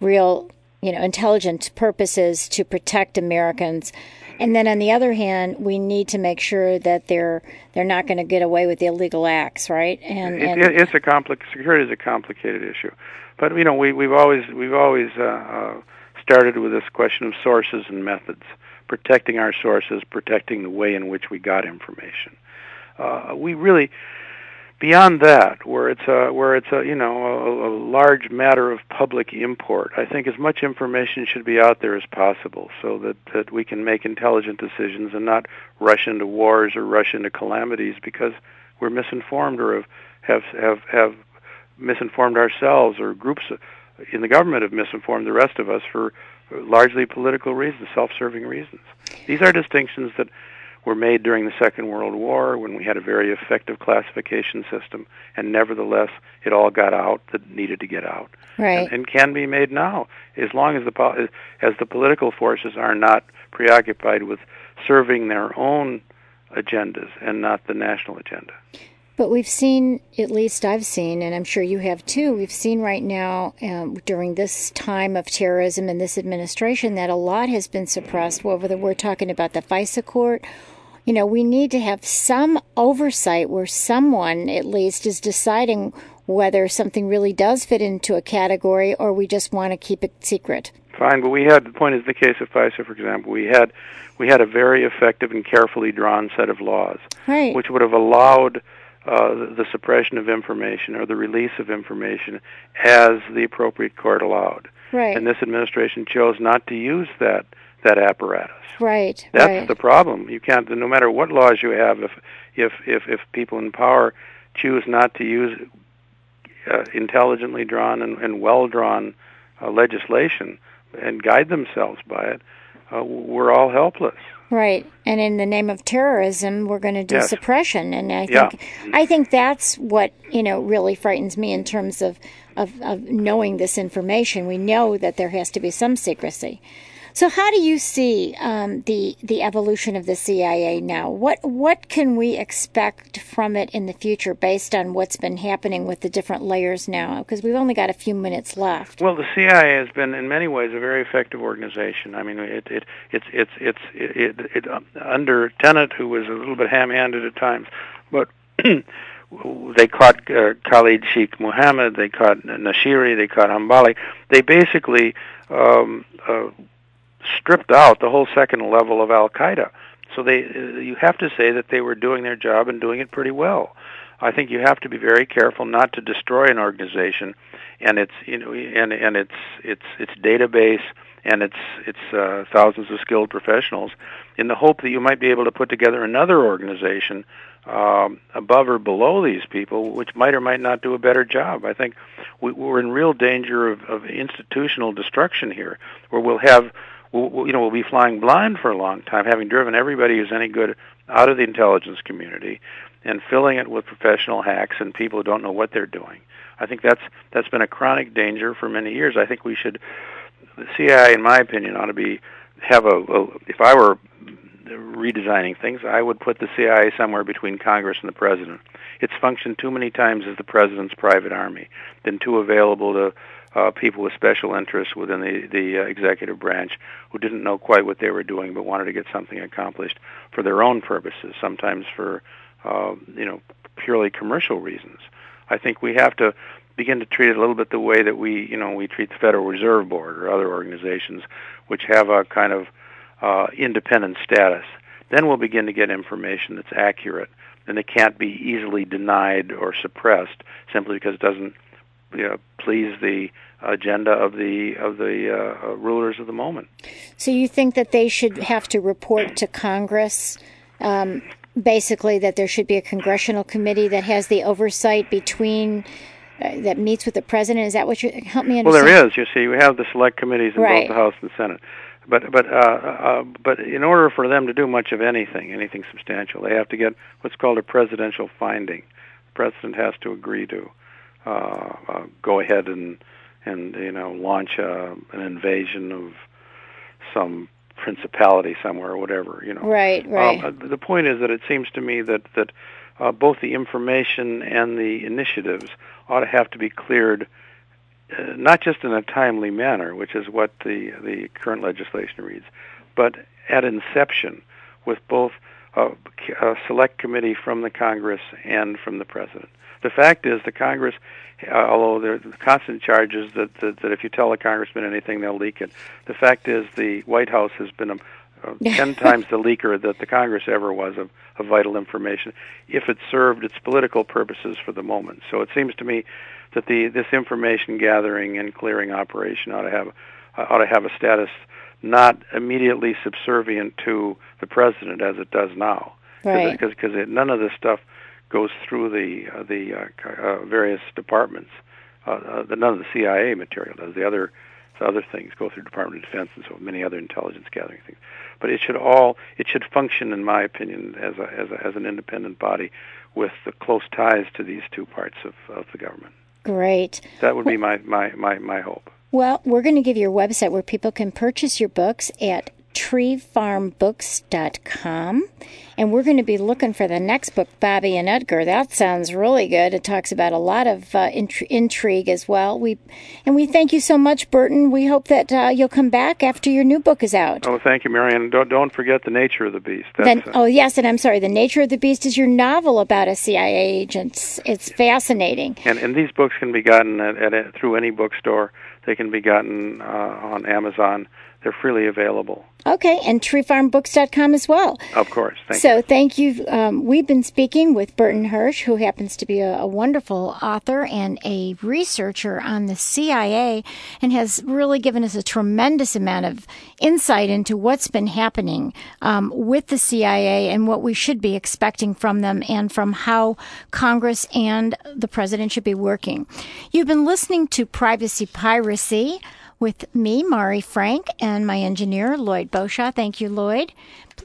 real, you know, intelligent purposes to protect Americans. And then on the other hand, we need to make sure that they're they're not going to get away with illegal acts, right? And, and it, it's a complex security is a complicated issue. But you know, we we've always we've always uh, uh, started with this question of sources and methods, protecting our sources, protecting the way in which we got information. Uh, we really beyond that, where it's a where it's a you know a, a large matter of public import, I think as much information should be out there as possible, so that that we can make intelligent decisions and not rush into wars or rush into calamities because we're misinformed or have have have, have misinformed ourselves or groups in the government have misinformed the rest of us for largely political reasons, self-serving reasons. These are distinctions that were made during the Second World War when we had a very effective classification system, and nevertheless, it all got out that needed to get out, right. and, and can be made now as long as the as the political forces are not preoccupied with serving their own agendas and not the national agenda. But we've seen, at least I've seen, and I'm sure you have too, we've seen right now um, during this time of terrorism and this administration that a lot has been suppressed. Whether we're talking about the FISA court, you know, we need to have some oversight where someone at least is deciding whether something really does fit into a category or we just want to keep it secret. Fine, but we had the point is the case of FISA, for example, we had we had a very effective and carefully drawn set of laws, right. which would have allowed uh, the suppression of information or the release of information as the appropriate court allowed. Right. And this administration chose not to use that that apparatus. Right. That's right. the problem. You can't. No matter what laws you have, if if if if people in power choose not to use uh, intelligently drawn and, and well drawn uh, legislation and guide themselves by it, uh, we're all helpless. Right, and in the name of terrorism, we're going to do Yes. suppression, and I think Yeah. I think that's what you know really frightens me in terms of, of of knowing this information. We know that there has to be some secrecy. So, how do you see um, the the evolution of the CIA now? What what can we expect from it in the future, based on what's been happening with the different layers now? Because we've only got a few minutes left. Well, the CIA has been, in many ways, a very effective organization. I mean, it it it's it's it's it, it, it um, under Tenet, who was a little bit ham-handed at times, but they caught uh, Khalid Sheikh Mohammed, they caught Nashiri, they caught Hambali. They basically um, uh, stripped out the whole second level of Al Qaeda. So they, uh, you have to say that they were doing their job and doing it pretty well. I think you have to be very careful not to destroy an organization and its you know and and its its its database and its its uh, thousands of skilled professionals in the hope that you might be able to put together another organization um, above or below these people, which might or might not do a better job. I think we, we're in real danger of, of institutional destruction here, where we'll have we'll- you know we'll be flying blind for a long time, having driven everybody who's any good out of the intelligence community and filling it with professional hacks and people who don't know what they're doing. I think that's that's been a chronic danger for many years. I think we should the CIA, in my opinion, ought to be have a, a if I were redesigning things, I would put the CIA somewhere between Congress and the president. It's functioned too many times as the president's private army, been too available to uh, people with special interests within the the uh, executive branch who didn't know quite what they were doing but wanted to get something accomplished for their own purposes, sometimes for uh, you know purely commercial reasons. I think we have to begin to treat it a little bit the way that we you know we treat the Federal Reserve Board or other organizations which have a kind of uh, independent status. Then we'll begin to get information that's accurate and it can't be easily denied or suppressed simply because it doesn't you know, please the agenda of the of the uh, uh, rulers of the moment. So you think that they should have to report to Congress? Um, basically, that there should be a congressional committee that has the oversight between uh, that meets with the president. Is that what you help me understand? Well, there is. You see, we have the select committees in Right. both the House and the Senate. But but uh, uh, but in order for them to do much of anything, anything substantial, they have to get what's called a presidential finding. The president has to agree to uh, uh, go ahead and and you know launch uh, an invasion of some principality somewhere or whatever. You know. Right, right. Um, uh, the point is that it seems to me that that uh, both the information and the initiatives ought to have to be cleared, uh, not just in a timely manner, which is what the the current legislation reads, but at inception, with both a, a select committee from the Congress and from the president. The fact is, the Congress, uh, although there are constant charges that, that that if you tell a congressman anything, they'll leak it. The fact is, the White House has been a uh, ten times the leaker that the Congress ever was of, of vital information, if it served its political purposes for the moment. So it seems to me that the this information gathering and clearing operation ought to have uh, ought to have a status not immediately subservient to the president as it does now, Right. Because because none of this stuff goes through the uh, the uh, uh, various departments. Uh, uh, the, none of the CIA material does. The other the other things go through Department of Defense and so many other intelligence gathering things. But it should all it should function, in my opinion, as a, as a, as an independent body with the close ties to these two parts of, of the government. Great. That would be my, my, my, my hope. Well, we're going to give you a website where people can purchase your books at treefarmbooks.com. And we're going to be looking for the next book, Bobby and Edgar. That sounds really good. It talks about a lot of uh, intri- intrigue as well. We and we thank you so much, Burton. We hope that uh, you'll come back after your new book is out. Oh, thank you, Marianne. Don't don't forget the nature of the beast. Then, uh, oh yes, and I'm sorry. The Nature of the Beast is your novel about a CIA agent. It's, it's fascinating. and and these books can be gotten at, at, at through any bookstore. They can be gotten uh, on Amazon. They're freely available, Okay, and treefarmbooks.com as well. of course. Thank so you. thank you. Um, we've been speaking with Burton Hersh, who happens to be a, a wonderful author and a researcher on the CIA, and has really given us a tremendous amount of insight into what's been happening um, with the CIA and what we should be expecting from them, and from how Congress and the president should be working. You've been listening to Privacy Piracy with me, Mari Frank, and my engineer, Lloyd Boshaw. Thank you, Lloyd.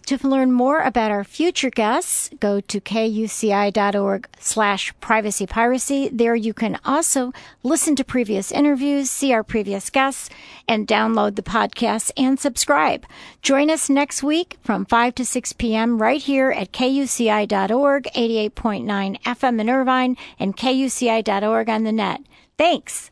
To learn more about our future guests, go to kuci.org slash privacy piracy. There you can also listen to previous interviews, see our previous guests, and download the podcast and subscribe. Join us next week from 5 to 6 p.m. right here at kuci.org, 88.9 FM in Irvine, and kuci.org on the net. Thanks.